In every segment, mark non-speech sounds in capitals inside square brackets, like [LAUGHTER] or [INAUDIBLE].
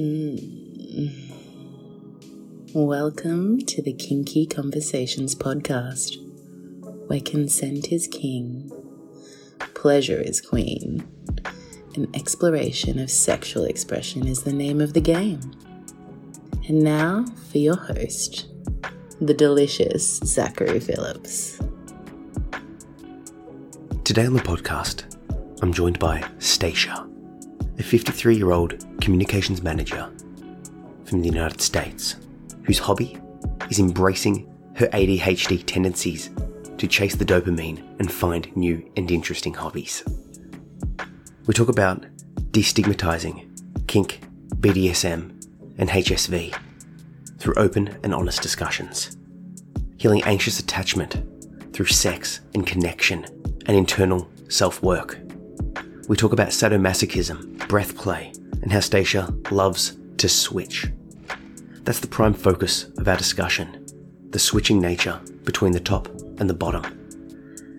Mm. Welcome to the Kinky Conversations podcast, where consent is king, pleasure is queen, and exploration of sexual expression is the name of the game. And now for your host, the delicious Zachary Phillips. Today on the podcast, I'm joined by Stacia, a 53 year old communications manager from the United States whose hobby is embracing her ADHD tendencies to chase the dopamine and find new and interesting hobbies. We talk about destigmatizing kink, BDSM, and HSV through open and honest discussions, healing anxious attachment through sex and connection and internal self work. We talk about sadomasochism, breath play, and how Stacia loves to switch. That's the prime focus of our discussion the switching nature between the top and the bottom,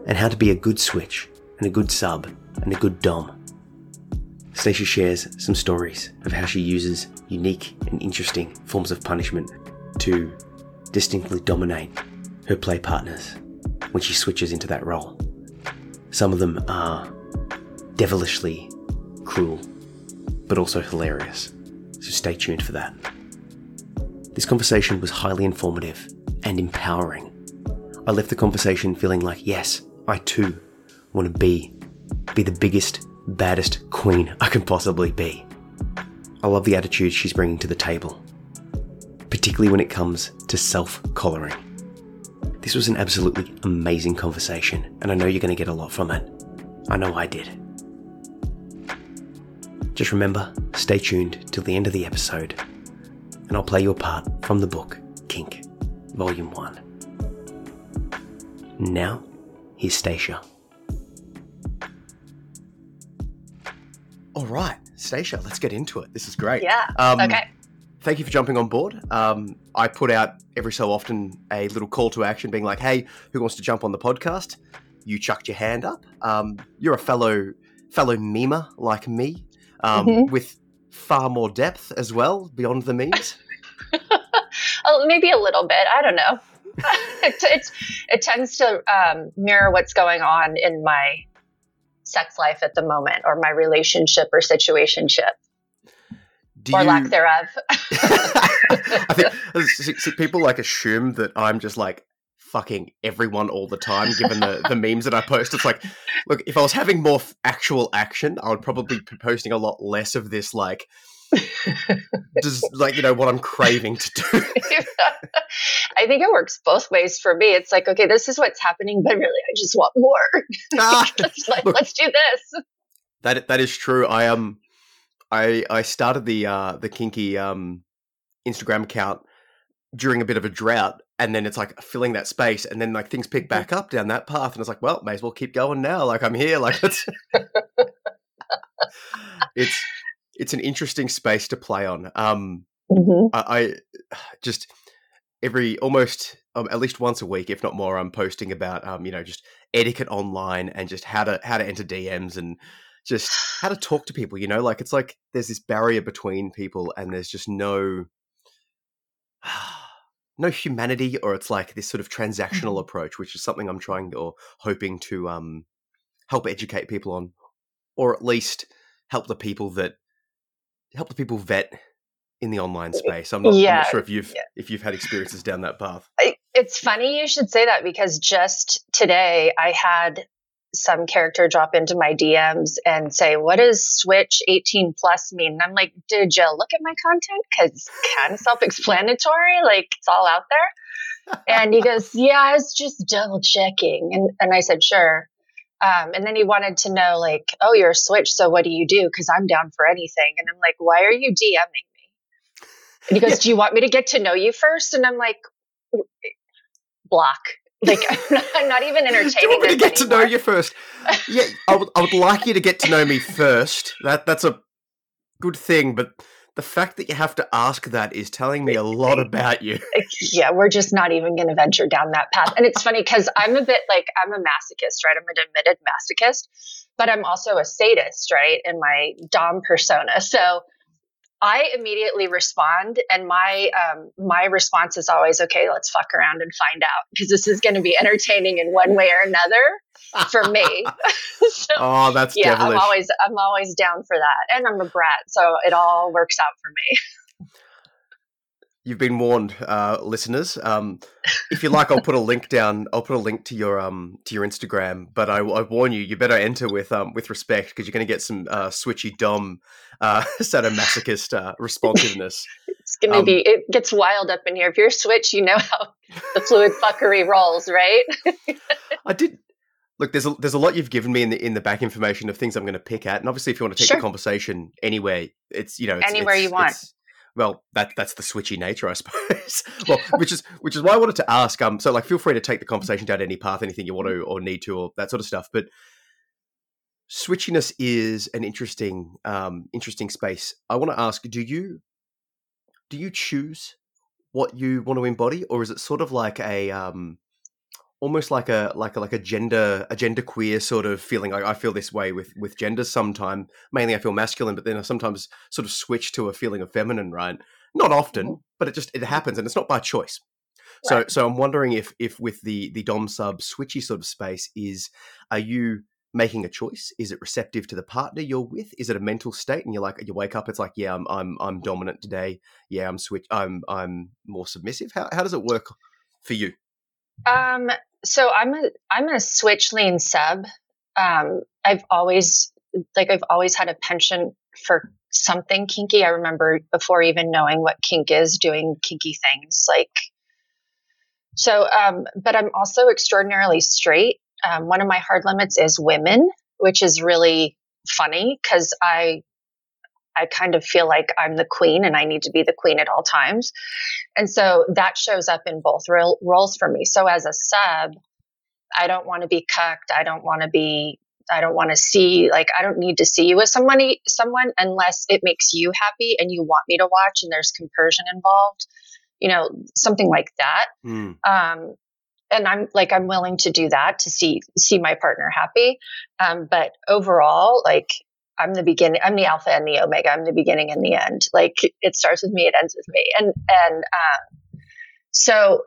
and how to be a good switch and a good sub and a good dom. Stacia shares some stories of how she uses unique and interesting forms of punishment to distinctly dominate her play partners when she switches into that role. Some of them are devilishly cruel, but also hilarious. So stay tuned for that. This conversation was highly informative and empowering. I left the conversation feeling like, yes, I too want to be, be the biggest, baddest queen I can possibly be. I love the attitude she's bringing to the table, particularly when it comes to self collaring. This was an absolutely amazing conversation, and I know you're going to get a lot from it. I know I did. Just remember, stay tuned till the end of the episode, and I'll play your part from the book Kink, Volume 1. Now, here's Stacia. All right, Stacia, let's get into it. This is great. Yeah. Um, okay. Thank you for jumping on board. Um, I put out every so often a little call to action being like, hey, who wants to jump on the podcast? You chucked your hand up. Um, you're a fellow fellow memer like me, um, Mhm. with far more depth as well beyond the meat. [LAUGHS] oh, maybe a little bit. I don't know. [LAUGHS] it, it's it tends to um, mirror what's going on in my sex life at the moment, or my relationship or situationship, Do or you- lack thereof. [LAUGHS] I think people like assume that I'm just like fucking everyone all the time, given the, the memes that I post. It's like, look, if I was having more f- actual action, I would probably be posting a lot less of this, like, [LAUGHS] just like you know what I'm craving to do. [LAUGHS] I think it works both ways for me. It's like, okay, this is what's happening, but really, I just want more. [LAUGHS] Ah, like, look. let's do this. that that is true. I um, I I started the uh the kinky um Instagram account during a bit of a drought, and then it's like filling that space, and then like things pick back up down that path, and it's like, well, may as well keep going now. Like I'm here. Like it's [LAUGHS] it's it's an interesting space to play on. Um, Mhm. I, I [SIGHS] just every almost um, at least once a week, if not more, I'm posting about um, you know just etiquette online and just how to how to enter DMs and just how to talk to people. You know, like it's like there's this barrier between people, and there's just no [SIGHS] no humanity, or it's like this sort of transactional approach, which is something I'm trying or hoping to um help educate people on, or at least help the people that help the people vet in the online space. I'm not, I'm not sure if you've yeah. if you've had experiences down that path. It's funny you should say that because just today I had some character drop into my DMs and say, "What does Switch 18 plus mean?" And I'm like, "Did you look at my content? Because it's kind of [LAUGHS] self-explanatory. Like it's all out there." And he goes, "Yeah, I was just double checking." And and I said, "Sure." Um, and then he wanted to know, like, "Oh, you're a Switch, so what do you do?" Because I'm down for anything. And I'm like, "Why are you DMing me?" And he goes, "Do you want me to get to know you first? And I'm like, block. Like [LAUGHS] I'm not, I'm not even Do you want me to get to know you first? [LAUGHS] Yeah, I would, I would like you to get to know me first. That that's a good thing, but the fact that you have to ask that is telling me a lot about you. Uh, yeah, we're just not even going to venture down that path. And it's funny because I'm a bit like I'm a masochist, right? I'm an admitted masochist, but I'm also a sadist, right? In my dom persona. So I immediately respond, and my um, my response is always, "Okay, let's fuck around and find out," because this is going to be entertaining in one way or another for me. [LAUGHS] so, oh, that's yeah. Devilish. I'm always I'm always down for that, and I'm a brat, so it all works out for me. You've been warned, uh, listeners. Um, if you like, I'll put a link down. I'll put a link to your um to your Instagram. But I, I warn you, you better enter with um with respect because you're going to get some uh, switchy dom uh, [LAUGHS] sadomasochist uh, responsiveness. it's going to um, be. It gets wild up in here. If you're switch, you know how the fluid fuckery rolls, right? [LAUGHS] I did. Look, there's a, there's a lot you've given me in the in the back information of things I'm going to pick at, and obviously, if you want to take sure. the conversation anywhere, it's you know it's, anywhere it's, you want well, that that's the switchy nature, I [LAUGHS] suppose. well, which is which is why I wanted to ask. Um, so like, feel free to take the conversation down any path, anything you want to or need to, or that sort of stuff. But switchiness is an interesting, um, interesting space. I want to ask: Do you do you choose what you want to embody, or is it sort of like a um, almost like a like a like a gender a gender queer sort of feeling. I, I feel this way with with genders. Sometimes, mainly, I feel masculine, but then I sometimes sort of switch to a feeling of feminine. Right? Not often, mm-hmm. but it just it happens, and it's not by choice. Right. So so I'm wondering if if with the the dom sub switchy sort of space is are you making a choice? Is it receptive to the partner you're with? Is it a mental state and you're like you wake up it's like yeah I'm I'm I'm dominant today. Yeah, I'm switch I'm I'm more submissive. How how does it work for you? Um so I'm a I'm a switch lean sub. Um, I've always like I've always had a penchant for something kinky. I remember before even knowing what kink is, doing kinky things like. So, um, but I'm also extraordinarily straight. Um, one of my hard limits is women, which is really funny because I I kind of feel like I'm the queen and I need to be the queen at all times. And so that shows up in both ro- roles for me. So as a sub, I don't want to be cucked. I don't want to be I don't want to see like I don't need to see you with somebody someone unless it makes you happy and you want me to watch and there's compersion involved. You know, something like that. Mm. Um and I'm like I'm willing to do that to see see my partner happy. Um, but overall, like I'm the beginning, I'm the alpha and the omega. I'm the beginning and the end. Like it starts with me, it ends with me. And, and, um, so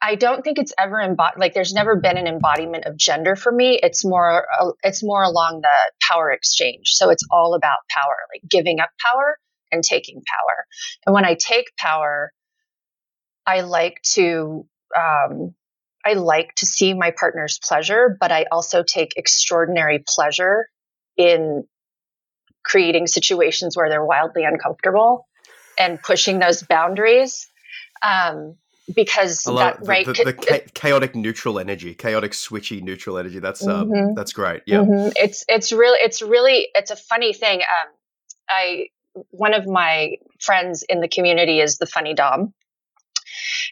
I don't think it's ever embodied, like there's never been an embodiment of gender for me. It's more, uh, it's more along the power exchange. So it's all about power, like giving up power and taking power. And when I take power, I like to, um, I like to see my partner's pleasure, but I also take extraordinary pleasure in creating situations where they're wildly uncomfortable and pushing those boundaries. Um, because that, the, right the, the, chaotic neutral energy chaotic switchy neutral energy that's um, mm-hmm. that's great yeah mm-hmm. it's it's really it's really it's a funny thing um i one of my friends in the community is the funny dom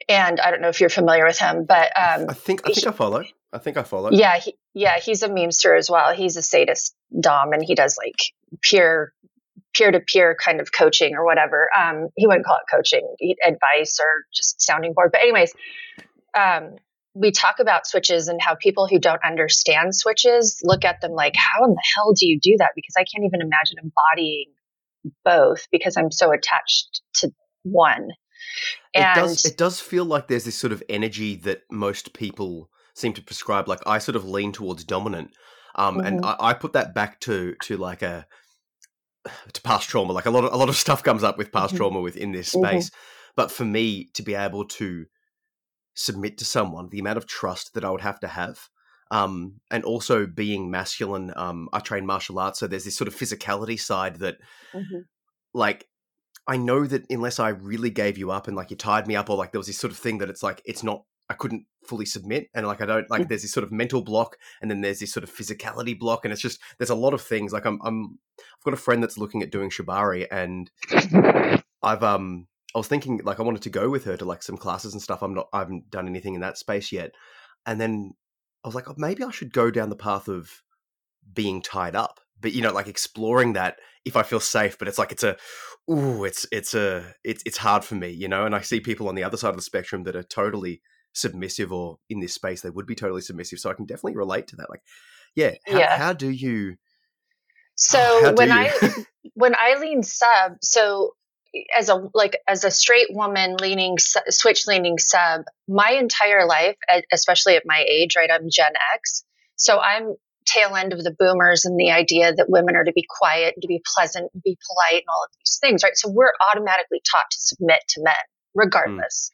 and i don't know if you're familiar with him but um i think i think he, i follow i think i follow yeah he, yeah he's a memester as well he's a sadist dom and he does like peer peer to peer kind of coaching or whatever. Um, he wouldn't call it coaching, advice or just sounding board. But anyways, um, we talk about switches and how people who don't understand switches look at them like, how in the hell do you do that? Because I can't even imagine embodying both because I'm so attached to one. And it does, it does feel like there's this sort of energy that most people seem to prescribe. Like I sort of lean towards dominant. Um, mm-hmm. and I, I, put that back to to like a [SIGHS] to past trauma. Like a lot of a lot of stuff comes up with past mm-hmm. trauma within this mm-hmm. space. Mm-hmm. But for me to be able to submit to someone, the amount of trust that I would have to have, um, and also being masculine. Um, I train martial arts, so there's this sort of physicality side that, mm-hmm. like, I know that unless I really gave you up and like you tied me up, or like there was this sort of thing that it's like it's not I couldn't fully submit and like I don't like there's this sort of mental block and then there's this sort of physicality block and it's just there's a lot of things like I'm I'm I've got a friend that's looking at doing shibari and I've um I was thinking like I wanted to go with her to like some classes and stuff I'm not I haven't done anything in that space yet and then I was like oh, maybe I should go down the path of being tied up but you know like exploring that if I feel safe but it's like it's a ooh it's it's a it's it's hard for me you know and I see people on the other side of the spectrum that are totally submissive or in this space they would be totally submissive so i can definitely relate to that like yeah how, yeah. how do you so oh, when you? i when I lean sub, so as a like as a straight woman leaning switch leaning sub, my entire life, especially at my age, right? I'm Gen X, so I'm tail end of the boomers and the idea that women are to be quiet, to be pleasant, and be polite, and all of these things, right? So we're automatically taught to submit to men, regardless.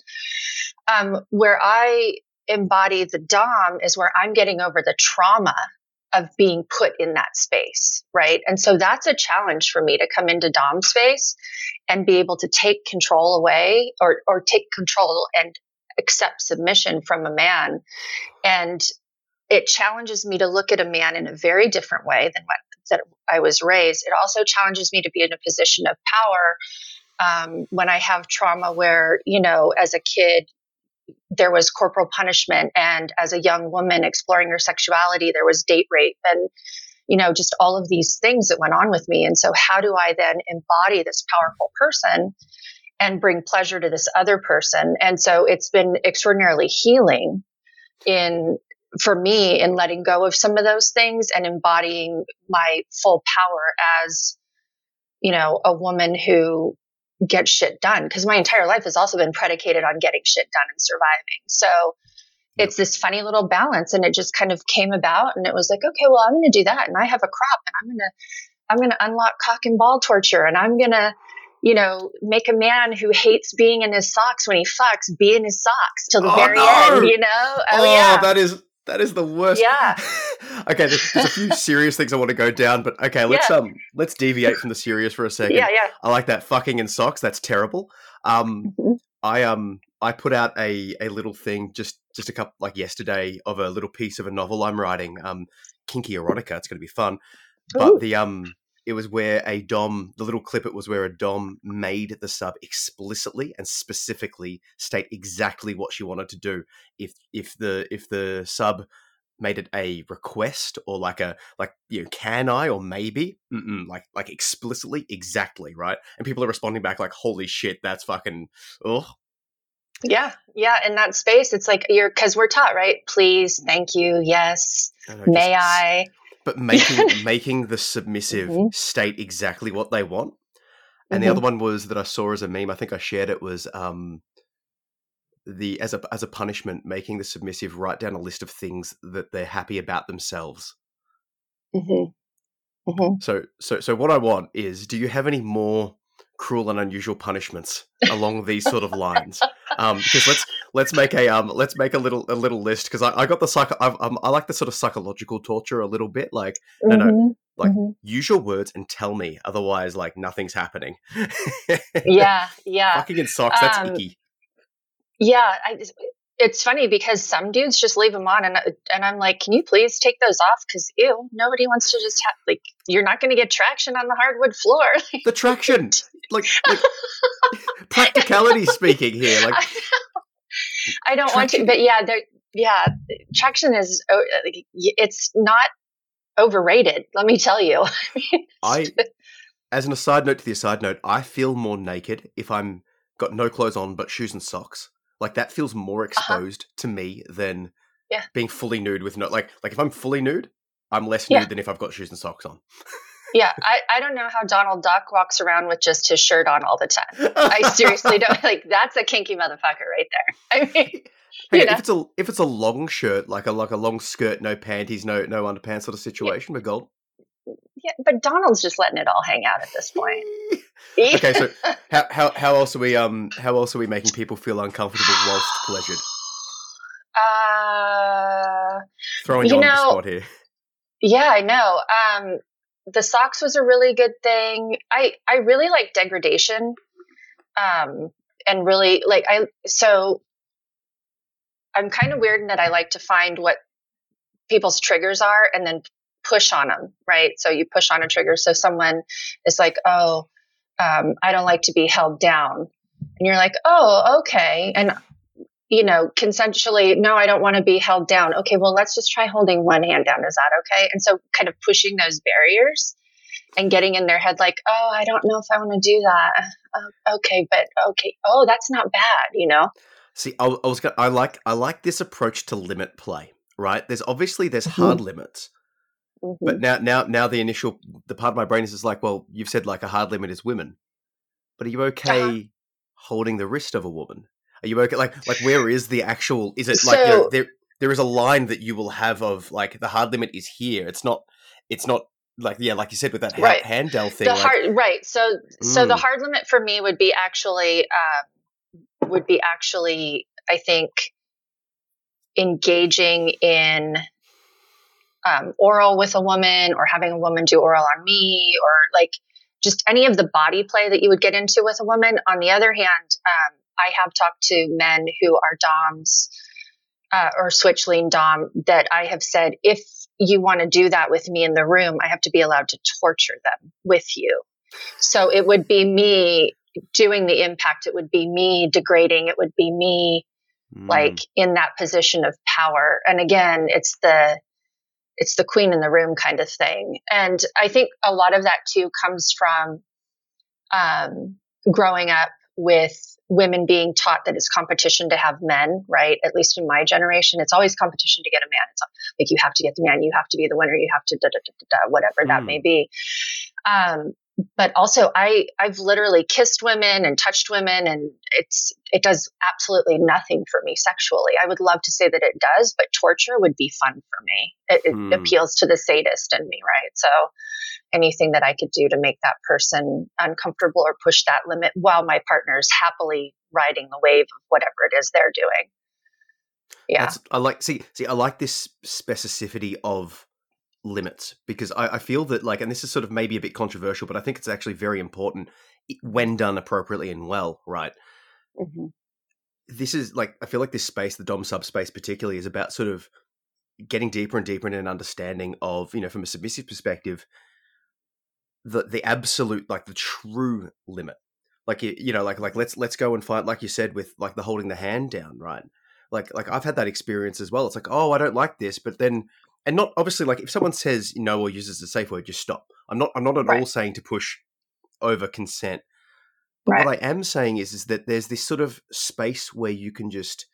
Mm. Um, where I embody the Dom is where I'm getting over the trauma of being put in that space, right? And so that's a challenge for me to come into Dom space and be able to take control away or, or take control and accept submission from a man. And it challenges me to look at a man in a very different way than what that I was raised. It also challenges me to be in a position of power um, when I have trauma where, you know, as a kid, there was corporal punishment and as a young woman exploring her sexuality there was date rape and you know just all of these things that went on with me. And so how do i then embody this powerful person and bring pleasure to this other person? And so it's been extraordinarily healing in for me in letting go of some of those things and embodying my full power as you know a woman who get shit done because my entire life has also been predicated on getting shit done and surviving. So it's this funny little balance and it just kind of came about and it was like, okay, well, I'm going to do that and I have a crop and I'm going to I'm going to unlock cock and ball torture and I'm going to you know, make a man who hates being in his socks when he fucks be in his socks till the oh, very no. end, you know? Oh, oh yeah. that is that is the worst. Yeah. [LAUGHS] okay, there's, there's, a few [LAUGHS] serious things I want to go down, but okay, let's yeah. um let's deviate from the serious for a second. Yeah, yeah. I like that fucking in socks. That's terrible. Um, mm-hmm. I um I put out a a little thing just just a couple like yesterday of a little piece of a novel I'm writing. Um, kinky erotica. It's going to be fun. But Ooh. the um it was where a dom the little clip it was where a dom made the sub explicitly and specifically state exactly what she wanted to do. If if the if the sub made it a request or like a like you know can i or maybe Mm-mm, like like explicitly exactly right? And people are responding back like holy shit that's fucking oh yeah yeah in that space it's like you're because we're taught right? Please thank you yes. Know, may just, i but [LAUGHS] making making the submissive mm-hmm. state exactly what they want. And mm-hmm. the other one was that I saw as a meme. I think I shared it was um, the as a as a punishment, making the submissive write down a list of things that they're happy about themselves. Mm-hmm. mm-hmm. So so so what I want is, do you have any more cruel and unusual punishments along these sort of lines. Um, because let's let's make a um let's make a little a little list because I, I got the psych um, I like the sort of psychological torture a little bit like no mm-hmm, no like mm-hmm. use your words and tell me otherwise like nothing's happening. yeah, yeah. [LAUGHS] Fucking in socks. That's um, icky. Yeah, I, it's funny because some dudes just leave them on, and uh, and I'm like, can you please take those off? Because ew, nobody wants to just have like you're not going to get traction on the hardwood floor. [LAUGHS] the traction, like, like [LAUGHS] practicality speaking here, like. I don't traction. want to, but yeah, there, yeah, traction is oh, it's not overrated. Let me tell you. [LAUGHS] I, as an aside note to the aside note, I feel more naked if I'm got no clothes on but shoes and socks like that feels more uh-huh. exposed uh-huh. to me than yeah. being fully nude with no like like if I'm fully nude, I'm less nude yeah. than if I've got shoes and socks on. yeah, I, I don't know how Donald Duck walks around with just his shirt on all the time. I seriously don't [LAUGHS] like that's a kinky motherfucker right there. [LAUGHS] I mean [LAUGHS] Hey, if it's a if it's a long shirt, like a like a long skirt, no panties, no no underpants sort of situation, yeah. we're gold. Yeah, but Donald's just letting it all hang out at this point. [LAUGHS] okay, so how, how how else are we um how else are we making people feel uncomfortable whilst pleasured? [SIGHS] Uh, throwing you, you know, on the spot here. Yeah, I know. Um, the socks was a really good thing. I I really like degradation. Um, and really like I so I'm kind of weird in that I like to find what people's triggers are and then push on them, right? So you push on a trigger. So someone is like, oh, um, I don't like to be held down. And you're like, oh, okay. And, you know, consensually, no, I don't want to be held down. Okay, well, let's just try holding one hand down. Is that okay? And so kind of pushing those barriers and getting in their head like, oh, I don't know if I want to do that. Uh, okay, but okay. Oh, that's not bad, you know? See, I, I was gonna, I like I like this approach to limit play. Right? There's obviously there's mm-hmm. hard limits, Mm-hmm. But now, now, now, the initial the part of my brain is just like, well, you've said like a hard limit is women, but are you okay uh-huh. holding the wrist of a woman? Are you okay? Like, like where is the actual? Is it so, like you know, there? There is a line that you will have of like the hard limit is here. It's not. It's not like yeah, like you said with that right. hand thing. The like, hard, right. So, so mm. the hard limit for me would be actually uh, would be actually I think engaging in um, oral with a woman or having a woman do oral on me or like just any of the body play that you would get into with a woman. On the other hand, um, I have talked to men who are DOMs uh, or switch lean DOM that I have said, if you want to do that with me in the room, I have to be allowed to torture them with you. So it would be me doing the impact. It would be me degrading. It would be me mm. like in that position of power. And again, it's the it's the queen in the room kind of thing. And I think a lot of that too comes from um, growing up with women being taught that it's competition to have men, right? At least in my generation, it's always competition to get a man. It's like you have to get the man, you have to be the winner, you have to da da da da, da whatever mm. that may be. Um, but also I I've literally kissed women and touched women and it's it does absolutely nothing for me sexually. I would love to say that it does, but torture would be fun for me. It, it hmm. appeals to the sadist in me, right? So anything that I could do to make that person uncomfortable or push that limit while my partner's happily riding the wave of whatever it is they're doing. Yeah. That's, I like see see I like this specificity of limits because I, I, feel that like and this is sort of maybe a bit controversial but i think it's actually very important when done appropriately and well right? Mm-hmm. this is like i feel like this space the dom subspace particularly is about sort of getting deeper and deeper in an understanding of you know from a submissive perspective the the absolute like the true limit. Like you know like like let's let's go and find like you said with like the holding the hand down right? Like like i've had that experience as well. It's like oh i don't like this but then and not obviously like if someone says no or uses a safe word, just stop. I'm not I'm not at right. all saying to push over consent. But right. what I am saying is is that there's this sort of space where you can just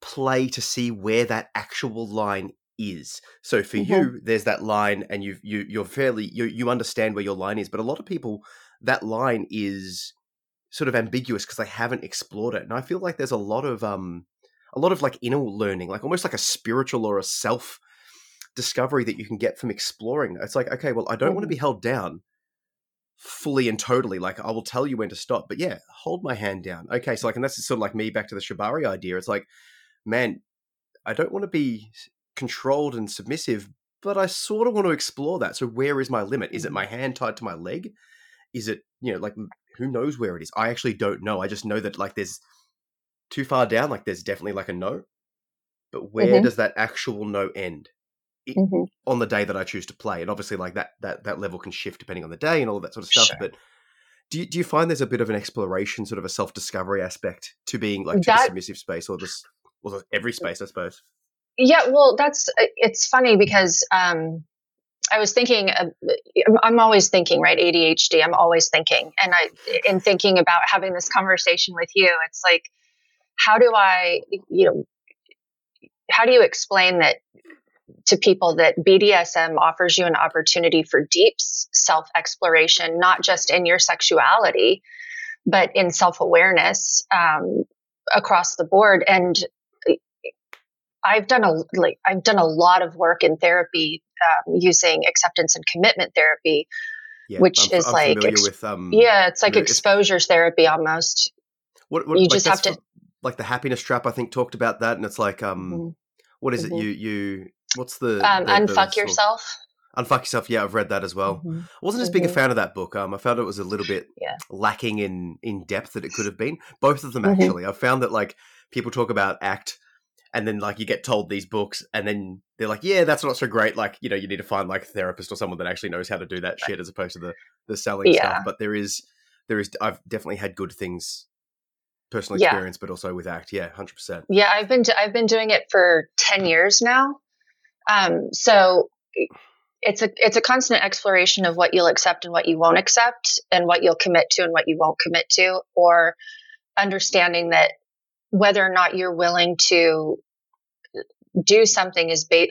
play to see where that actual line is. So for mm-hmm. you, there's that line, and you you you're fairly you you understand where your line is. But a lot of people, that line is sort of ambiguous because they haven't explored it. And I feel like there's a lot of um a lot of like inner learning, like almost like a spiritual or a self discovery that you can get from exploring. It's like, okay, well, I don't want to be held down fully and totally. Like, I will tell you when to stop, but yeah, hold my hand down. Okay, so like, and that's sort of like me back to the Shibari idea. It's like, man, I don't want to be controlled and submissive, but I sort of want to explore that. So, where is my limit? Is it my mm-hmm. hand tied to my leg? Is it, you know, like, who knows where it is? I actually don't know. I just know that, like, there's too far down, like there's definitely like a no. But where mm-hmm. does that actual no end? It, mm-hmm. On the day that I choose to play, and obviously, like that that that level can shift depending on the day and all that sort of stuff. Sure. But do you, do you find there's a bit of an exploration, sort of a self discovery aspect to being like that, submissive space, or this, or every space, I suppose? Yeah, well, that's uh, it's funny because um, I was thinking, uh, I'm always thinking, right? ADHD, I'm always thinking. And I, [LAUGHS] in thinking about having this conversation with you, it's like, how do I, you know, how do you explain that to people that BDSM offers you an opportunity for deep self exploration, not just in your sexuality, but in self awareness um, across the board? And I've done a like I've done a lot of work in therapy um, using acceptance and commitment therapy, yeah, which I'm, is I'm like ex- with, um, yeah, it's like exposures therapy almost. What, what, you like just have to like the happiness trap i think talked about that and it's like um mm-hmm. what is mm-hmm. it you you what's the, um, the unfuck the, yourself unfuck yourself yeah i've read that as well mm-hmm. i wasn't as big a mm-hmm. fan of that book um i found it was a little bit yeah. lacking in in depth that it could have been both of them mm-hmm. actually i found that like people talk about act and then like you get told these books and then they're like yeah that's not so great like you know you need to find like a therapist or someone that actually knows how to do that shit as opposed to the the selling yeah. stuff but there is there is i've definitely had good things personal experience, yeah. but also with ACT. Yeah, hundred percent. Yeah, I've been I've been doing it for ten years now. Um, so it's a it's a constant exploration of what you'll accept and what you won't accept, and what you'll commit to and what you won't commit to, or understanding that whether or not you're willing to do something is ba-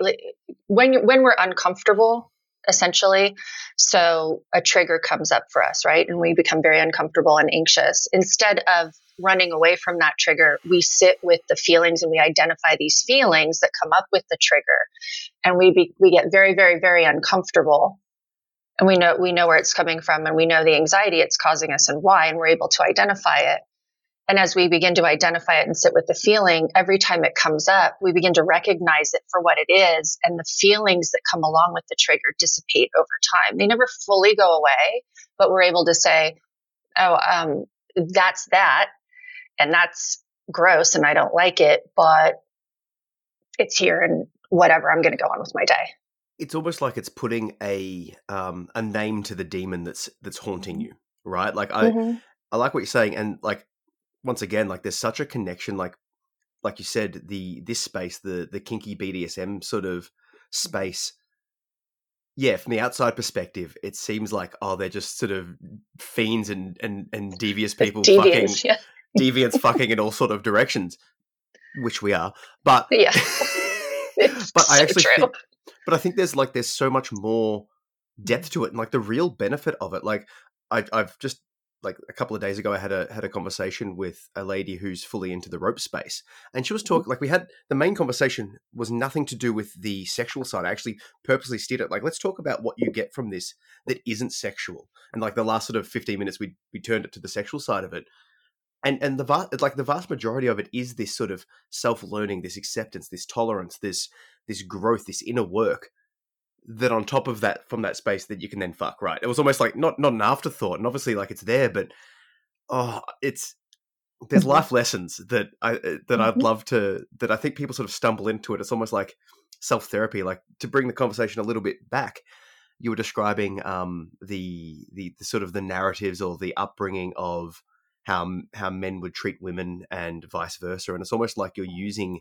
when you, when we're uncomfortable essentially so a trigger comes up for us right and we become very uncomfortable and anxious instead of running away from that trigger we sit with the feelings and we identify these feelings that come up with the trigger and we be, we get very very very uncomfortable and we know we know where it's coming from and we know the anxiety it's causing us and why and we're able to identify it and as we begin to identify it and sit with the feeling, every time it comes up, we begin to recognize it for what it is. And the feelings that come along with the trigger dissipate over time. They never fully go away, but we're able to say, oh, um, that's that. And that's gross and I don't like it, but it's here and whatever, I'm going to go on with my day. It's almost like it's putting a um, a name to the demon that's that's haunting mm-hmm. you, right? Like I mm-hmm. I like what you're saying, and like once again, like there's such a connection, like like you said, the this space, the the kinky BDSM sort of space. Yeah, from the outside perspective, it seems like oh, they're just sort of fiends and and and devious people deviants, fucking [LAUGHS] yeah. Deviants fucking in all sort of directions, which we are. But [LAUGHS] yeah, [LAUGHS] but so I actually true. think, but I think there's like there's so much more depth to it, and like the real benefit of it. Like I, I've just like a couple of days ago, I had a had a conversation with a lady who's fully into the rope space, and she was mm-hmm. talking like we had the main conversation was nothing to do with the sexual side. I actually purposely steered it like let's talk about what you get from this that isn't sexual, and like the last sort of fifteen minutes, we we turned it to the sexual side of it, and and the vast like the vast majority of it is this sort of self learning, this acceptance, this tolerance, this this growth, this inner work that on top of that from that space that you can then fuck right it was almost like not not an afterthought and obviously like it's there but oh it's there's mm-hmm. life lessons that i uh, that i'd mm-hmm. love to that i think people sort of stumble into it it's almost like self therapy like to bring the conversation a little bit back you were describing um the, the the sort of the narratives or the upbringing of how how men would treat women and vice versa and it's almost like you're using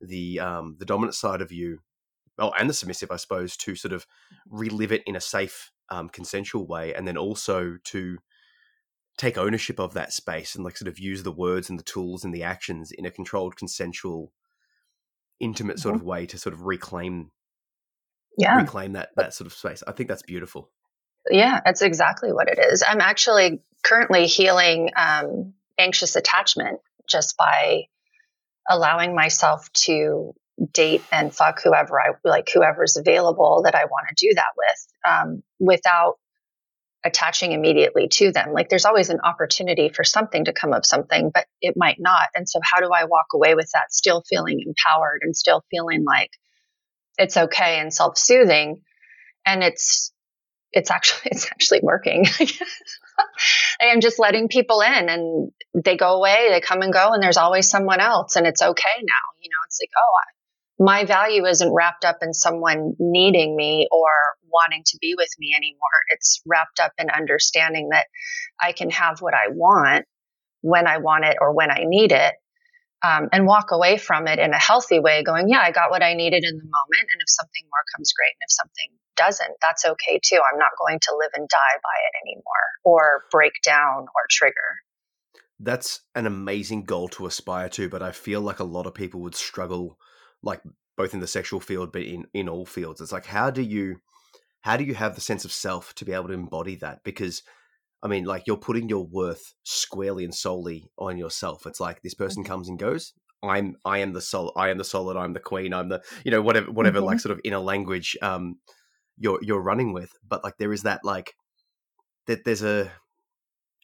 the um the dominant side of you oh, and the submissive, I suppose, to sort of relive it in a safe, um, consensual way, and then also to take ownership of that space and like sort of use the words and the tools and the actions in a controlled, consensual, intimate sort mm-hmm. of way to sort of reclaim, yeah, reclaim that that sort of space. I think that's beautiful. Yeah, that's exactly what it is. I'm actually currently healing um, anxious attachment just by allowing myself to date and fuck whoever I like, whoever's available that I want to do that with, um, without attaching immediately to them. Like there's always an opportunity for something to come of something, but it might not. And so, how do I walk away with that, still feeling empowered and still feeling like it's okay and self soothing? And it's it's actually [LAUGHS] it's actually working. I am just letting people in and they go away, they come and go, and there's always someone else, and it's okay now. You know, it's like, oh, my value isn't wrapped up in someone needing me or wanting to be with me anymore. It's wrapped up in understanding that I can have what I want when I want it or when I need it. Um, and walk away from it in a healthy way, going, Yeah, I got what I needed in the moment. And if something more comes, great. And if something doesn't, that's okay too. I'm not going to live and die by it anymore or break down or trigger. That's an amazing goal to aspire to, but I feel like a lot of people would struggle like both in the sexual field but in in all fields it's like how do you how do you have the sense of self to be able to embody that because i mean like you're putting your worth squarely and solely on yourself it's like this person mm-hmm. comes and goes i'm i am the soul i am the solid i'm the queen i'm the you know whatever whatever mm-hmm. like sort of inner language um you're you're running with but like there is that like that there's a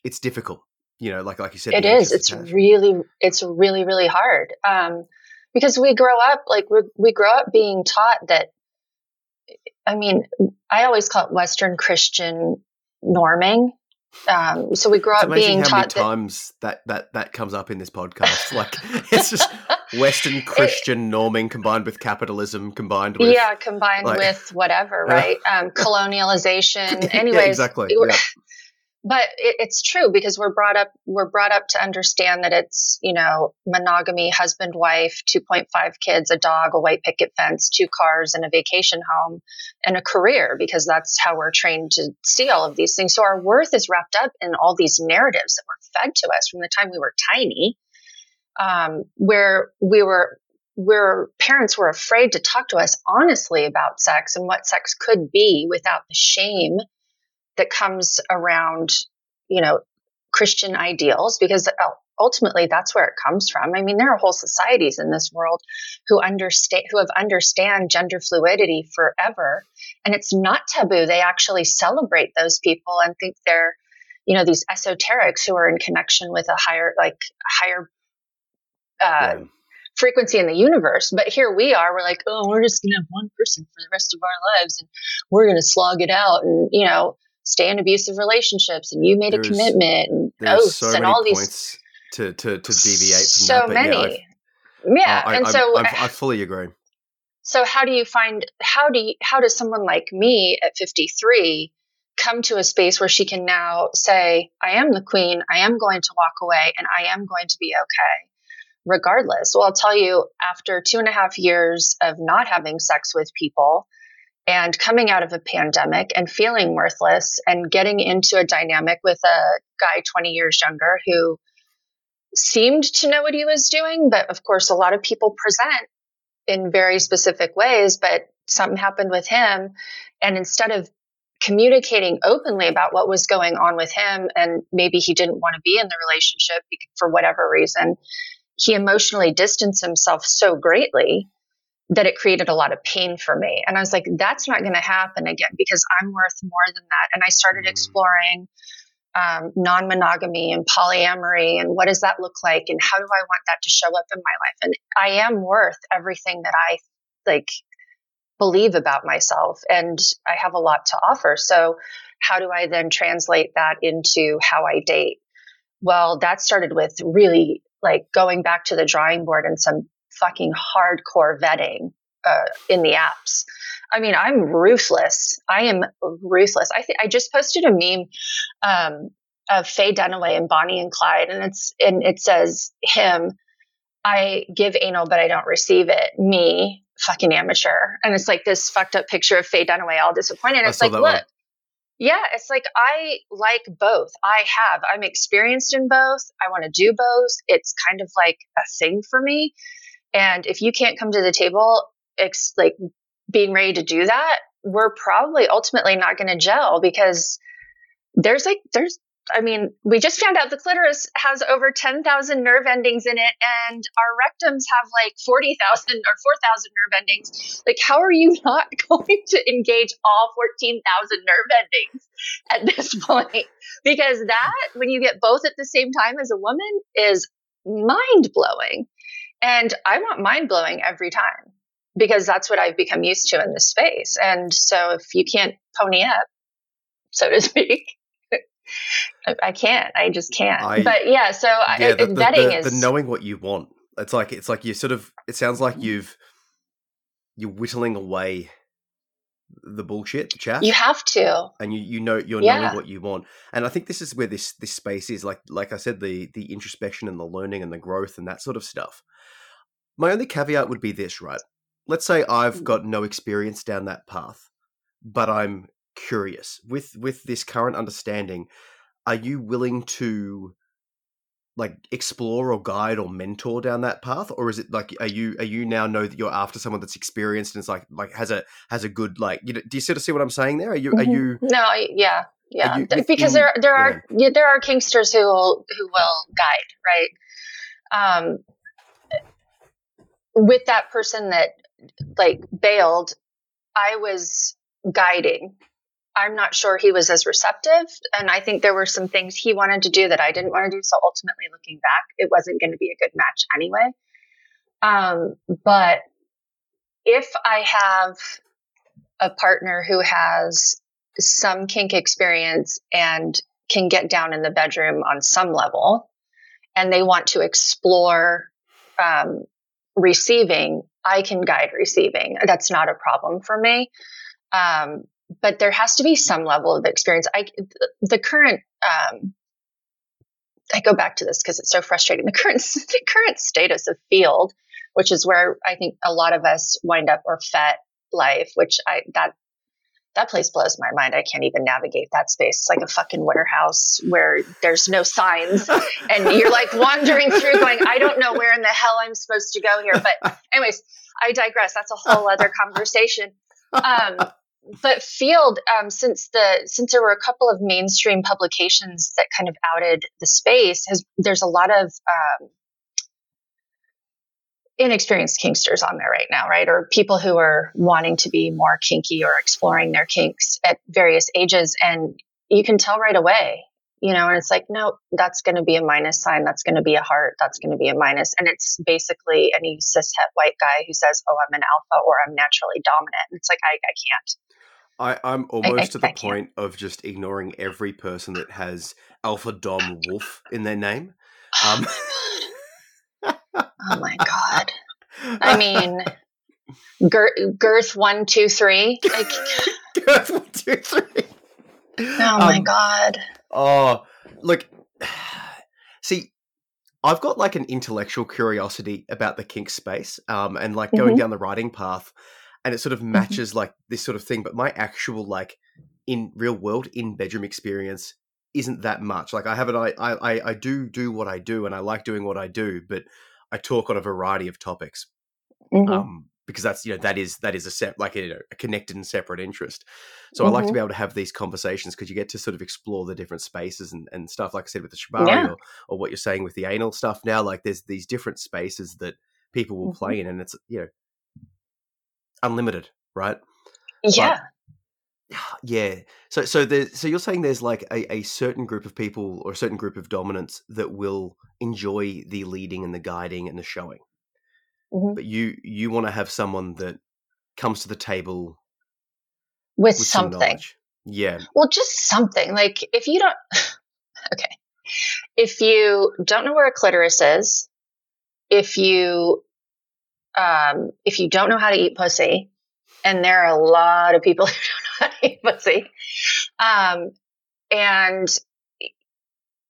it's difficult you know like like you said it is. it's really it's really really hard um because we grow up like we we grow up being taught that i mean i always call it western christian norming um, so we grow it's up being how taught many times that, that that comes up in this podcast. [LAUGHS] Like it's just western [LAUGHS] christian it, norming combined with capitalism combined with yeah combined like, with whatever right? Uh, um, [LAUGHS] colonialization. Anyways yeah, exactly yeah but it, it's true because we're brought up we're brought up to understand that it's you know monogamy husband wife 2.5 kids a dog a white picket fence two cars and a vacation home and a career because that's how we're trained to see all of these things. So our worth is wrapped up in all these narratives that were fed to us from the time we were tiny um, where we were where parents were afraid to talk to us honestly about sex and what sex could be without the shame that comes around, you know, Christian ideals, because ultimately that's where it comes from. I mean, there are whole societies in this world who understand who have understand gender fluidity forever, and it's not taboo. They actually celebrate those people and think they're, you know, these esoterics who are in connection with a higher, like higher. Uh, yeah frequency in the universe. But here we are, we're like, oh, we're just going to have one person for the rest of our lives and we're going to slog it out and, you know, stay in abusive relationships. And you made there's, a commitment and oaths so and all these. To, to, to deviate from so that. So many. Yeah. yeah. Uh, I, and so I, I, I fully agree. So how do you find, how do you, how does someone like me at 53 come to a space where she can now say, I am the queen, I am going to walk away, and I am going to be okay? regardless. Well, I'll tell you, after two and a half years of not having sex with people and coming out of a pandemic and feeling worthless and getting into a dynamic with a guy 20 years younger who seemed to know what he was doing. But of course, a lot of people present in very specific ways, but something happened with him. And instead of communicating openly about what was going on with him and maybe he didn't want to be in the relationship for whatever reason he emotionally distanced himself so greatly that it created a lot of pain for me. And I was like, that's not going to happen again because I'm worth more than that. And I started mm-hmm. exploring um, non monogamy and polyamory and what does that look like and how do I want that to show up in my life. And I am worth everything that I like believe about myself and I have a lot to offer. So, how do I then translate that into how I date? Well, that started with really like going back to the drawing board and some fucking hardcore vetting uh, in the apps. I mean, I'm ruthless. I am ruthless. I think I just posted a meme um, of Faye Dunaway and Bonnie and Clyde, and it's and it says him. I give anal, but I don't receive it. Me, fucking amateur, and it's like this fucked up picture of Faye Dunaway, all disappointed. It's like, look, one. Yeah, it's like I like both. I have. I'm experienced in both. I want to do both. It's kind of like a thing for me. And if you can't come to the table, ex- like being ready to do that, we're probably ultimately not going to gel because there's like there's I mean, we just found out the clitoris has over 10,000 nerve endings in it, and our rectums have like 40,000 or 4,000 nerve endings. Like, how are you [LAUGHS] not going to engage all 14,000 nerve endings at this [LAUGHS] point? Because that, when you get both at the same time as a woman, is mind blowing. And I want mind blowing every time because that's what I've become used to in this space. And so if you can't pony up, so to [LAUGHS] speak, I can't. I just can't. I, but yeah, so yeah, I, the, vetting the, is the knowing what you want. It's like it's like you sort of. It sounds like mm-hmm. you've you're whittling away the bullshit, the chat. You have to, and you you know you're yeah. knowing what you want. And I think this is where this this space is. Like like I said, the the introspection and the learning and the growth and that sort of stuff. My only caveat would be this, right? Let's say I've mm. got no experience down that path, but I'm curious with with this current understanding are you willing to like explore or guide or mentor down that path or is it like are you are you now know that you're after someone that's experienced and it's like like has a has a good like you know, do you sort of see what i'm saying there are you are mm-hmm. you no yeah yeah within, because there there are yeah. Yeah, there are kinksters who will who will guide right um with that person that like bailed i was guiding I'm not sure he was as receptive. And I think there were some things he wanted to do that I didn't want to do. So ultimately, looking back, it wasn't going to be a good match anyway. Um, but if I have a partner who has some kink experience and can get down in the bedroom on some level, and they want to explore um, receiving, I can guide receiving. That's not a problem for me. Um, but there has to be some level of experience. I the current um, I go back to this because it's so frustrating. The current [LAUGHS] the current status of Feeld, which is where I think a lot of us wind up or FET life, which I that that place blows my mind. I can't even navigate that space. It's like a fucking warehouse where there's no signs [LAUGHS] and you're like wandering through going, I don't know where in the hell I'm supposed to go here. But anyways, I digress. That's a whole other conversation. Um, but Feeld um, since the since there were a couple of mainstream publications that kind of outed the space has there's a lot of um, inexperienced kinksters on there right now right? Or people who are wanting to be more kinky or exploring their kinks at various ages. And you can tell right away you know and it's like no that's going to be a minus sign. That's going to be a heart. That's going to be a minus. and it's basically any cis het white guy who says oh i'm an alpha or i'm naturally dominant. It's like i, I can't. I, I'm almost I, I, to the point of just ignoring every person that has Alpha Dom Wolf in their name. Um, [LAUGHS] oh my god! I mean, Gir- girth one two three. Like [LAUGHS] girth one two three. Oh my um, god! Oh, look. [SIGHS] See, I've got like an intellectual curiosity about the kink space, um, and like going mm-hmm. down the writing path and it sort of mm-hmm. matches mm-hmm. like this sort of thing. But my actual like in real world in bedroom experience isn't that much. Like I have an I I I do do what I do, and I like doing what I do, but I talk on a variety of topics. Mm-hmm. Um, because that's you know that is that is a set like a, a connected and separate interest. So mm-hmm. I like to mm-hmm. be able to have these conversations because you get to sort of explore the different spaces and, and stuff. Like I said with the shibari yeah. or, or what you're saying with the anal stuff now. Like there's these different spaces that people will mm-hmm. play in, and it's you know unlimited, right? Yeah. [SIGHS] Yeah. So so there's so you're saying there's like a, a certain group of people or a certain group of dominants that will enjoy the leading and the guiding and the showing. Mm-hmm. But you you want to have someone that comes to the table with, with something. Some yeah. Well, just something. Like if you don't [SIGHS] okay. If you don't know where a clitoris is, if you um, if you don't know how to eat pussy, and there are a lot of people [LAUGHS] who don't know [LAUGHS] pussy, um, and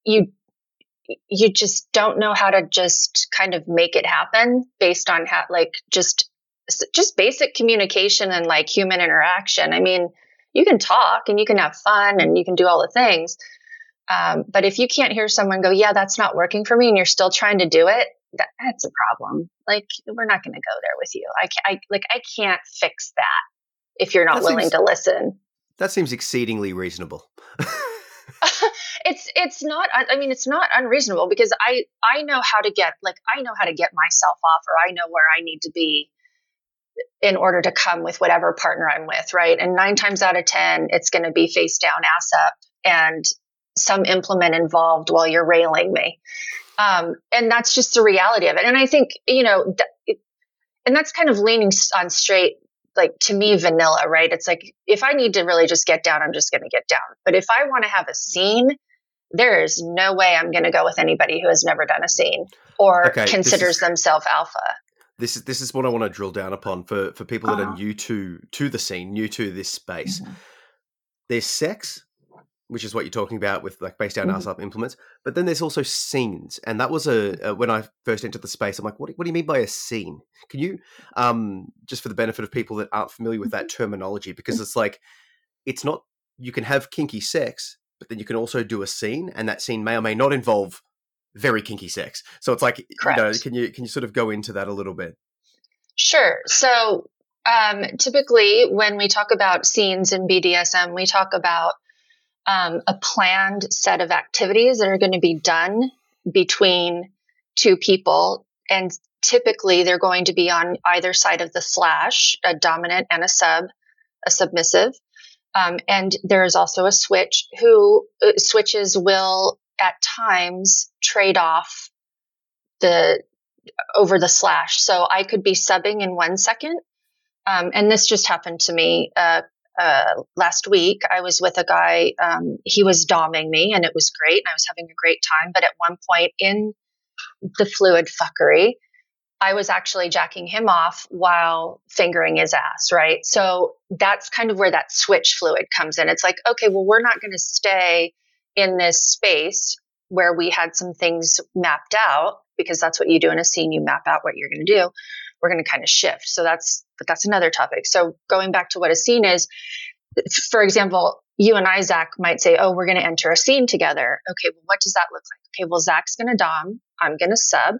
you you just don't know how to just kind of make it happen based on how like just just basic communication and like human interaction. I mean, you can talk and you can have fun and you can do all the things. Um, but if you can't hear someone go, yeah, that's not working for me, and you're still trying to do it, that, that's a problem. Like, we're not going to go there with you. I, I like, I can't fix that if you're not that willing seems, to listen. That seems exceedingly reasonable. [LAUGHS] it's it's not i mean it's not unreasonable because i i know how to get like i know how to get myself off or i know where i need to be in order to come with whatever partner i'm with right and nine times out of ten it's going to be face down ass up and some implement involved while you're railing me um, and that's just the reality of it. And I think, you know, th- and that's kind of leaning on straight, like to me, vanilla, right? It's like if I need to really just get down, I'm just going to get down. But if I want to have a scene, there is no way I'm going to go with anybody who has never done a scene or okay, considers is, themselves alpha. This is this is what I want to drill down upon for for people that uh-huh. are new to to the scene, new to this space. Mm-hmm. There's sex, which is what you're talking about with like based down mm-hmm. implements. But then there's also scenes, and that was a, a, when I first entered the space. I'm like, what, what do you mean by a scene? Can you, um, just for the benefit of people that aren't familiar with that mm-hmm. terminology, because it's like, it's not you can have kinky sex, but then you can also do a scene, and that scene may or may not involve very kinky sex. So it's like, Correct. you know, can you can you sort of go into that a little bit? Sure. So um, typically, when we talk about scenes in BDSM, we talk about um, a planned set of activities that are going to be done between two people. And typically they're going to be on either side of the slash, a dominant and a sub, a submissive. Um, and there is also a switch who uh, switches will at times trade off the over the slash. So I could be subbing in one second. Um, and this just happened to me uh, uh, last week, I was with a guy. Um, he was doming me, and it was great, and I was having a great time. But at one point in the fluid fuckery, I was actually jacking him off while fingering his ass, right? So that's kind of where that switch fluid comes in. It's like, okay, well, we're not going to stay in this space where we had some things mapped out because that's what you do in a scene. You map out what you're going to do. We're going to kind of shift. So that's, but that's another topic. So going back to what a scene is, for example, you and I, Zach, might say, "Oh, we're going to enter a scene together." Okay, well, what does that look like? Okay, well, Zach's going to dom, I'm going to sub,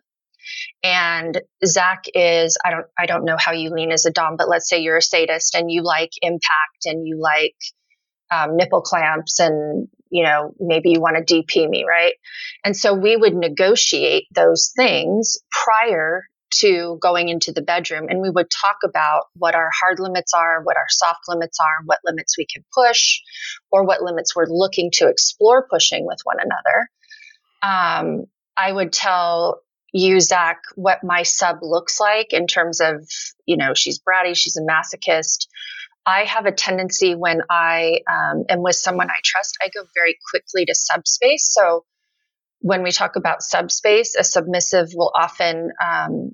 and Zach is I don't I don't know how you lean as a dom, but let's say you're a sadist and you like impact and you like um, nipple clamps and you know maybe you want to DP me, right? And so we would negotiate those things prior to going into the bedroom and we would talk about what our hard limits are, what our soft limits are, what limits we can push, or what limits we're looking to explore pushing with one another. Um, I would tell you, Zach, what my sub looks like in terms of, you know, she's bratty, she's a masochist. I have a tendency when I um, am with someone I trust, I go very quickly to subspace. So when we talk about subspace, a submissive will often um,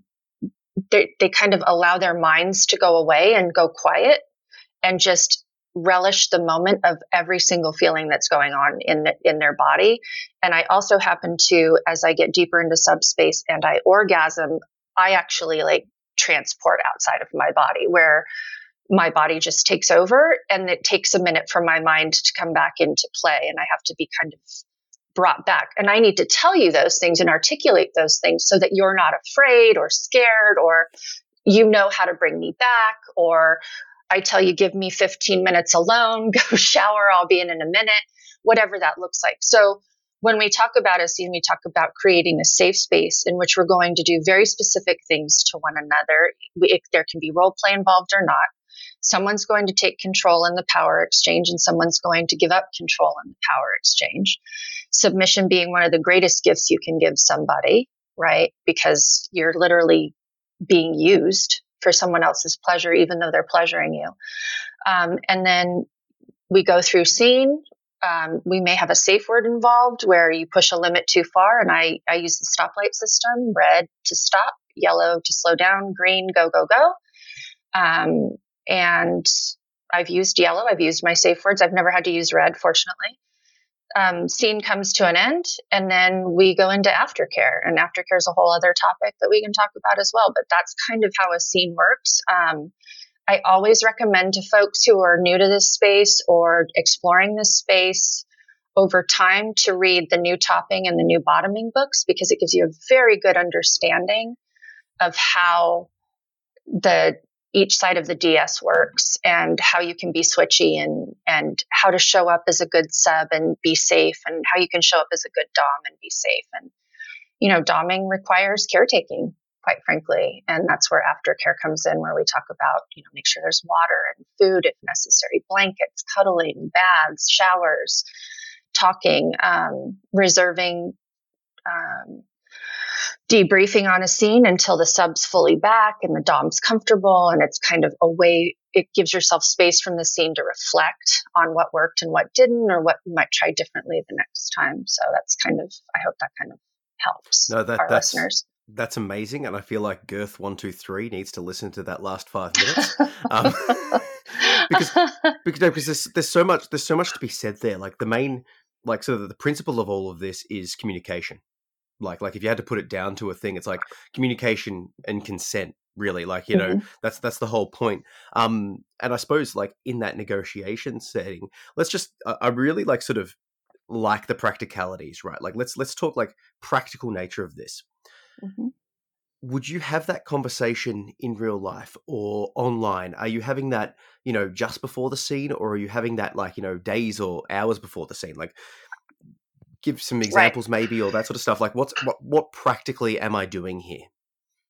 they, they kind of allow their minds to go away and go quiet and just relish the moment of every single feeling that's going on in the, in their body. And i also happen to as i get deeper into subspace and i orgasm i actually like transport outside of my body where my body just takes over and it takes a minute for my mind to come back into play and i have to be kind of brought back. And I need to tell you those things and articulate those things so that you're not afraid or scared or you know how to bring me back or I tell you, give me 15 minutes alone, [LAUGHS] go shower, I'll be in in a minute, whatever that looks like. So when we talk about a scene, we talk about creating a safe space in which we're going to do very specific things to one another. We, there can be role play involved or not. Someone's going to take control in the power exchange, and someone's going to give up control in the power exchange submission being one of the greatest gifts you can give somebody, right? Because you're literally being used for someone else's pleasure, even though they're pleasuring you. Um, and then we go through scene. Um, we may have a safe word involved where you push a limit too far, and I, I use the stoplight system red to stop, yellow to slow down, green, go, go, go. Um, and I've used yellow, I've used my safe words. I've never had to use red, fortunately um, scene comes to an end and then we go into aftercare and aftercare is a whole other topic that we can talk about as well but that's kind of how a scene works um, i always recommend to folks who are new to this space or exploring this space over time to read the new topping and the new bottoming books because it gives you a very good understanding of how the each side of the DS works and how you can be switchy and and how to show up as a good sub and be safe and how you can show up as a good dom and be safe. And you know doming requires caretaking quite frankly. And that's where aftercare comes in where we talk about you know make sure there's water and food if necessary blankets cuddling baths showers talking um, reserving um, debriefing on a scene until the sub's fully back and the dom's comfortable. And it's kind of a way it gives yourself space from the scene to reflect on what worked and what didn't or what you might try differently the next time. So that's kind of i hope that kind of helps no that, our that's, listeners. that's amazing. And i feel like girth 123 needs to listen to that last five minutes. Um, [LAUGHS] because [LAUGHS] because, no, because there's, there's so much there's so much to be said there. Like the main like so the principle of all of this is communication like like if you had to put it down to a thing it's like communication and consent really like you know mm-hmm. that's that's the whole point. Um and i suppose like in that negotiation setting let's just i really like sort of like the practicalities right? Like let's let's talk like practical nature of this. Mm-hmm. would you have that conversation in real life or online? Are you having that you know just before the scene or are you having that like you know days or hours before the scene? Like give some examples right. maybe or that sort of stuff like what's what, what practically am i doing here?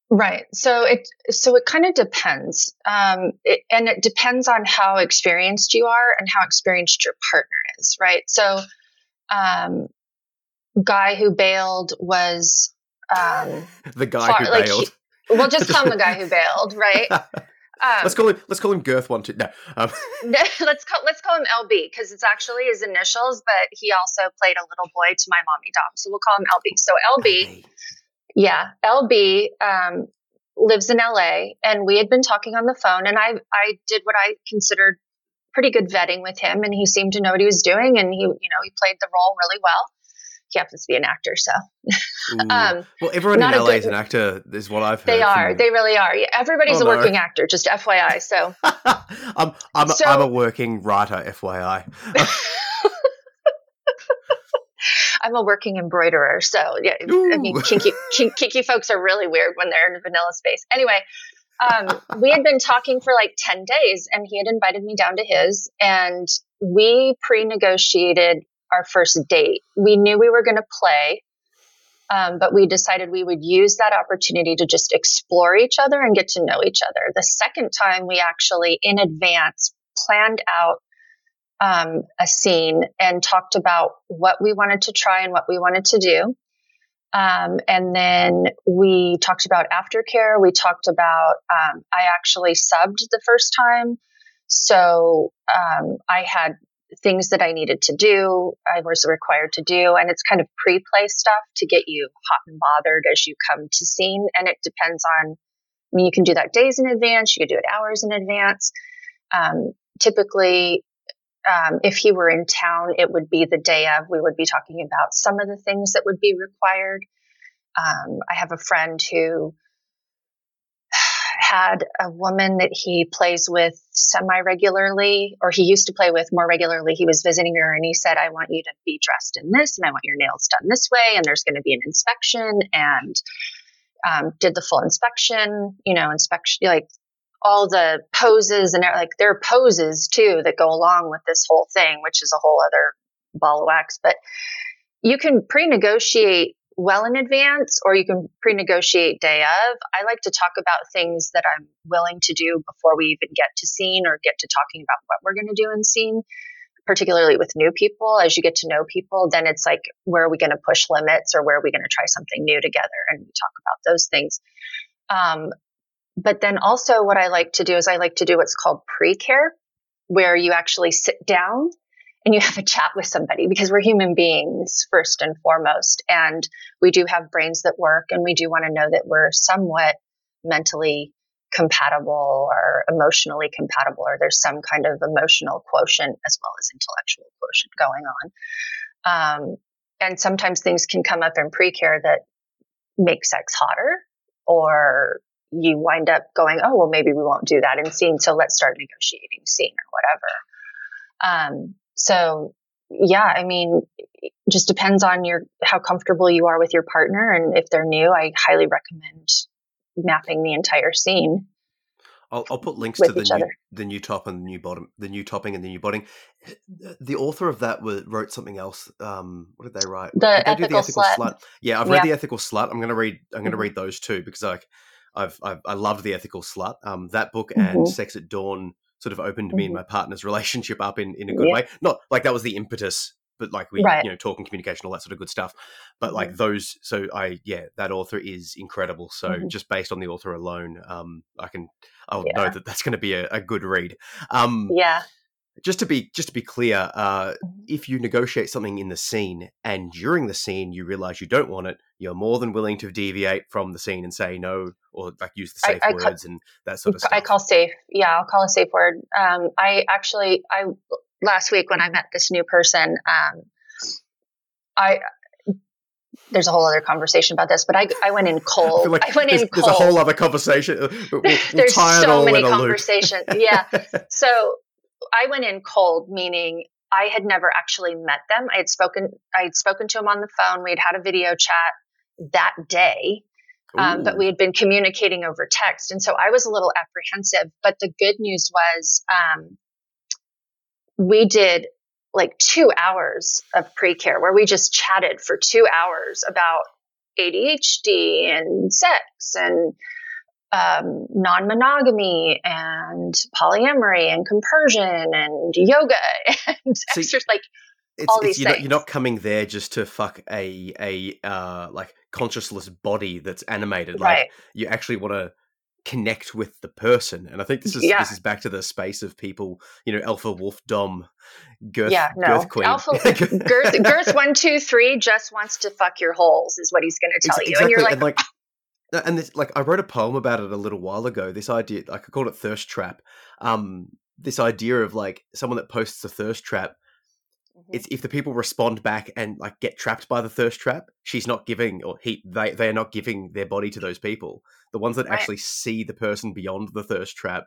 Right. So it so it kind of depends um, it, and it depends on how experienced you are and how experienced your partner is right? So um, guy who bailed was um, the guy far, who like bailed. he, we'll just [LAUGHS] call him the guy who bailed right [LAUGHS] Um, let's call him. Let's call him Girth One Two. No, um. [LAUGHS] let's call let's call him LB because it's actually his initials, but he also played a little boy to my mommy Dom, so we'll call him LB. So LB, yeah, LB um, lives in LA, and we had been talking on the phone, and I I did what I considered pretty good vetting with him, and he seemed to know what he was doing, and he you know he played the role really well. He happens to be an actor. So, um, well, everyone in LA good, is an actor, is what I've heard. They are. From... They really are. Everybody's oh, a working no. actor, just FYI. So, [LAUGHS] I'm I'm, so, I'm a working writer, FYI. [LAUGHS] I'm a working embroiderer. So, yeah, Ooh. I mean, kinky, kinky folks are really weird when they're in a vanilla space. Anyway, um, [LAUGHS] we had been talking for like 10 days and he had invited me down to his and we pre-negotiated our first date we knew we were going to play um, but we decided we would use that opportunity to just explore each other and get to know each other the second time we actually in advance planned out um, a scene and talked about what we wanted to try and what we wanted to do um, and then we talked about aftercare. We talked about, um, I actually subbed the first time. So um, I had things that I needed to do, I was required to do. And it's kind of pre play stuff to get you hot and bothered as you come to scene. And it depends on, I mean, you can do that days in advance, you could do it hours in advance. Um, typically, um, if he were in town, it would be the day of. We would be talking about some of the things that would be required. Um, I have a friend who had a woman that he plays with semi regularly, or he used to play with more regularly. He was visiting her and he said, I want you to be dressed in this and I want your nails done this way, and there's going to be an inspection. And um, did the full inspection, you know, inspection, like all the poses and like there are poses too that go along with this whole thing, which is a whole other ball of wax. But you can pre-negotiate well in advance or you can pre-negotiate day of. I like to talk about things that I'm willing to do before we even get to scene or get to talking about what we're going to do in scene. Particularly with new people, as you get to know people, then it's like, where are we going to push limits or where are we going to try something new together? And we talk about those things. Um, but then also, what I like to do is I like to do what's called pre care, where you actually sit down and you have a chat with somebody because we're human beings first and foremost. And we do have brains that work, and we do want to know that we're somewhat mentally compatible or emotionally compatible, or there's some kind of emotional quotient as well as intellectual quotient going on. Um, and sometimes things can come up in pre care that make sex hotter or you wind up going, oh, well, maybe we won't do that in scene. So let's start negotiating scene or whatever. Um, so yeah, I mean, just depends on your, how comfortable you are with your partner. And if they're new, I highly recommend mapping the entire scene. I'll, I'll put links to the new, the new top and the new bottom, the new topping and the new bottom. The author of that wrote something else. Um, what did they write? The, did ethical, the ethical slut. slut. Yeah, I've read yeah. the ethical slut. I'm going to read. I'm going to mm-hmm. read those too because like I've, I've I loved the ethical slut. Um, that book and mm-hmm. Sex at Dawn sort of opened mm-hmm. me and mm-hmm. my partner's relationship up in in a good way. Not like that was the impetus, but like we right. you know talk and communication, all that sort of good stuff. But mm-hmm. like those, so I yeah, that author is incredible. So mm-hmm. just based on the author alone, um, I can I'll yeah. know that that's going to be a, a, good read. Um, yeah just to be just to be clear, uh, mm-hmm. if you negotiate something in the scene and during the scene you realize you don't want it, you're more than willing to deviate from the scene and say no, or like use the safe I, I words and that sort of stuff. I call safe. Yeah, I'll call a safe word. Um, I actually, I last week when I met this new person, um, I there's a whole other conversation about this, but I, I went in [LAUGHS] cold. I, like I went in cold. There's a whole other conversation. We'll, we'll there's so many conversations. yeah. [LAUGHS] So I went in cold, meaning I had never actually met them. I had spoken I had spoken to him on the phone. We had had a video chat that day. Um, but we had been communicating over text. And so I was a little apprehensive. But the good news was um, we did like two hours of pre care where we just chatted for two hours about ADHD and sex and um, non monogamy and polyamory and compersion and yoga [LAUGHS] and so exercise, like it's, all it's, these you're things. Not, you're not coming there just to fuck a a uh, like consciousless body that's animated. Like right. you actually want to connect with the person. And I think this is yeah. this is back to the space of people, you know, alpha wolf dom girth, yeah, no. girth queen. Alpha [LAUGHS] girth girth one, two, three just wants to fuck your holes is what he's gonna tell exactly. you. And you're like, and like and this, like I wrote a poem about it a little while ago. This idea, like I called it thirst trap. Um, this idea of like someone that posts a thirst trap mm-hmm. it's if the people respond back and like get trapped by the thirst trap, she's not giving or he they they are not giving their body to those people. The ones that right. actually see the person beyond the thirst trap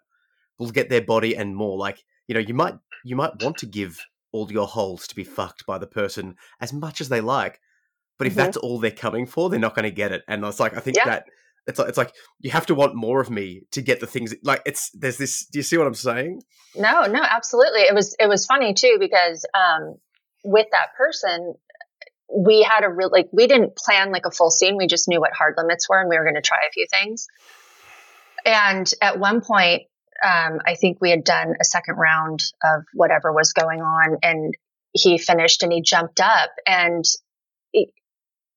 will get their body and more. Like you know, you might you might want to give all your holes to be fucked by the person as much as they like, but if mm-hmm. that's all they're coming for, they're not going to get it. And it's like I think yeah. that it's like, it's like you have to want more of me to get the things like it's there's this do you see what i'm saying no no absolutely it was it was funny too because um with that person we had a real like we didn't plan like a full scene we just knew what hard limits were and we were going to try a few things and at one point um, i think we had done a second round of whatever was going on and he finished and he jumped up and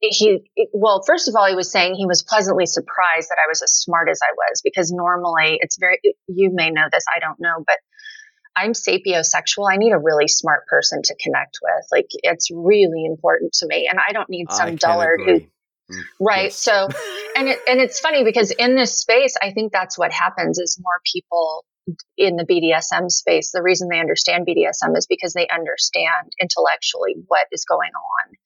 he well first of all he was saying he was pleasantly surprised that i was as smart as i was because normally it's very you may know this i don't know but i'm sapiosexual. I need a really smart person to connect with. Like it's really important to me and i don't need some dullard who mm, right yes. so [LAUGHS] and it, and it's funny because in this space i think that's what happens is more people in the BDSM space the reason they understand BDSM is because they understand intellectually what is going on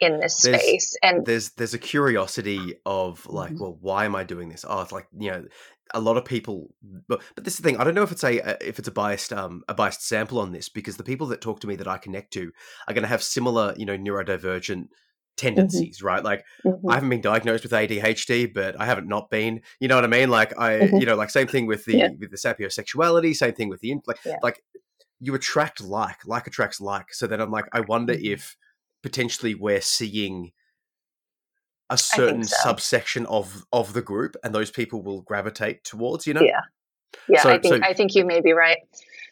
in this there's, space and there's there's a curiosity of like mm-hmm. well why am i doing this oh it's like you know a lot of people but, but this is the thing i don't know if it's a if it's a biased um a biased sample on this because the people that talk to me that i connect to are going to have similar you know neurodivergent mm-hmm. tendencies mm-hmm. right like mm-hmm. i haven't been diagnosed with adhd but i haven't not been you know what i mean like i mm-hmm. you know like same thing with the yeah. with the sapiosexuality same thing with the like yeah. like you attract like like attracts like so then i'm like i wonder mm-hmm. if potentially we're seeing a certain so. subsection of of the group and those people will gravitate towards you know? Yeah. Yeah so, i think so, i think you may be right.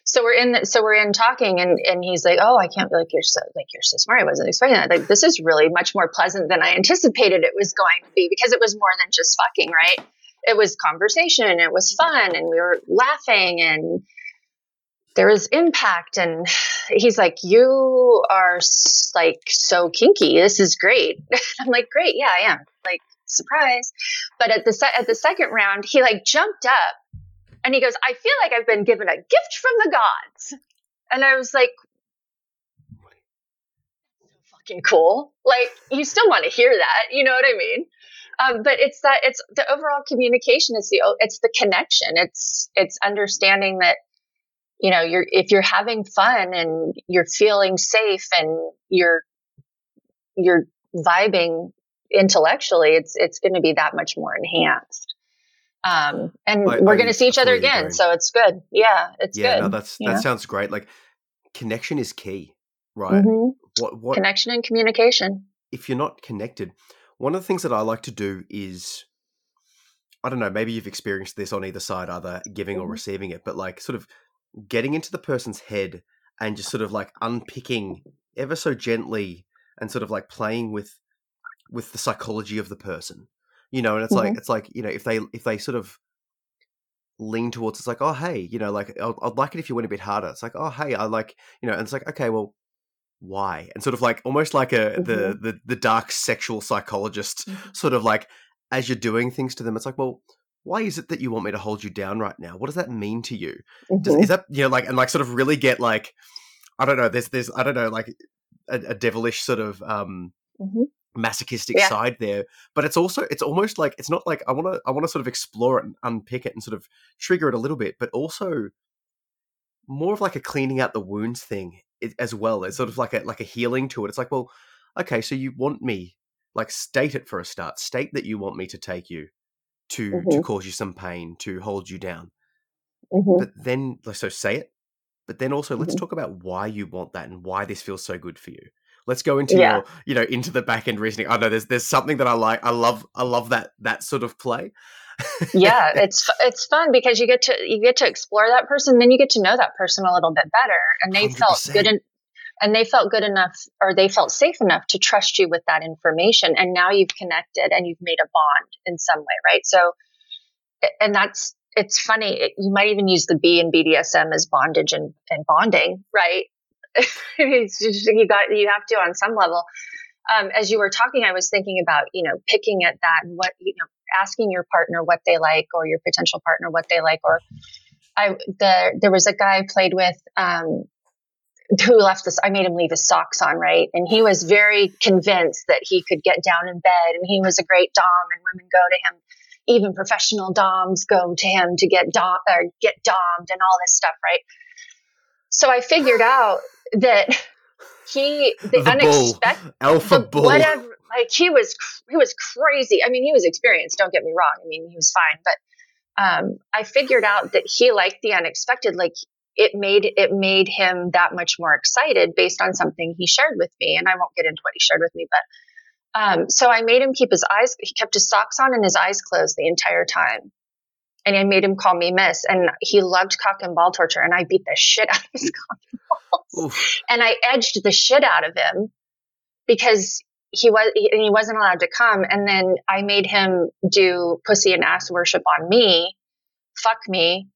So we're in the, so we're in talking and and he's like oh i can't be like you're so like you're so smart i wasn't expecting that. Like this is really much more pleasant than i anticipated it was going to be because it was more than just fucking right? It was conversation and it was fun and we were laughing and there is impact. And he's like you are like so kinky. This is great. [LAUGHS] I'm like great. Yeah i am. Like surprise. But at the se- at the second round he like jumped up and he goes i feel like i've been given a gift from the gods. And i was like fucking cool. Like you still want to hear that. You know what i mean? Um, but it's that it's the overall communication it's the it's the connection. It's it's understanding that you know you're if you're having fun and you're feeling safe and you're you're vibing intellectually it's it's going to be that much more enhanced um and I, we're going to see each other again agree. so it's good yeah it's yeah, good no that's that know? sounds great like connection is key right mm-hmm. what what connection and communication if you're not connected one of the things that i like to do is i don't know maybe you've experienced this on either side either giving mm-hmm. or receiving it but like sort of getting into the person's head and just sort of like unpicking ever so gently and sort of like playing with with the psychology of the person you know and it's mm-hmm. like it's like you know if they if they sort of lean towards it's like oh hey you know like I'd, I'd like it if you went a bit harder it's like oh hey i like you know and it's like okay well why and sort of like almost like a mm-hmm. the, the the dark sexual psychologist mm-hmm. sort of like as you're doing things to them it's like well why is it that you want me to hold you down right now? What does that mean to you? Mm-hmm. Does, is that you know like and like sort of really get like I don't know. There's there's I don't know like a, a devilish sort of um mm-hmm. masochistic yeah. side there, but it's also it's almost like it's not like I want to I want to sort of explore it and unpick it and sort of trigger it a little bit, but also more of like a cleaning out the wounds thing as well. It's sort of like a like a healing to it. It's like well, okay, so you want me like state it for a start. State that you want me to take you to mm-hmm. to cause you some pain, to hold you down. Mm-hmm. But then, so say it. But then also, let's mm-hmm. talk about why you want that and why this feels so good for you. Let's go into yeah. your, you know, into the back end reasoning. I know there's there's something that I like. I love I love that that sort of play. yeah, [LAUGHS] it's it's fun because you get to you get to explore that person, then you get to know that person a little bit better, and they 100%. felt good and and they felt good enough or they felt safe enough to trust you with that information. And now you've connected and you've made a bond in some way right? So and that's it's funny you might even use the b in bdsm as bondage and, and bonding right? [LAUGHS] You got you have to on some level. Um, as you were talking i was thinking about you know picking at that and what you know asking your partner what they like or your potential partner what they like or I the there was a guy I played with um, who left this i made him leave his socks on right? And he was very convinced that he could get down in bed and he was a great dom and women go to him even professional doms go to him to get dom or get dommed and all this stuff right? So i figured out that he the, the unexpected alpha bull. whatever like he was he was crazy. I mean he was experienced don't get me wrong. I mean he was fine but um, i figured out that he liked the unexpected like it made it made him that much more excited based on something he shared with me. And i won't get into what he shared with me but um, so i made him keep his eyes he kept his socks on and his eyes closed the entire time. And i made him call me miss. And he loved cock and ball torture and i beat the shit out of his [LAUGHS] cock and balls. Oof. and i edged the shit out of him because he was he, he wasn't allowed to come. And then i made him do pussy and ass worship on me fuck me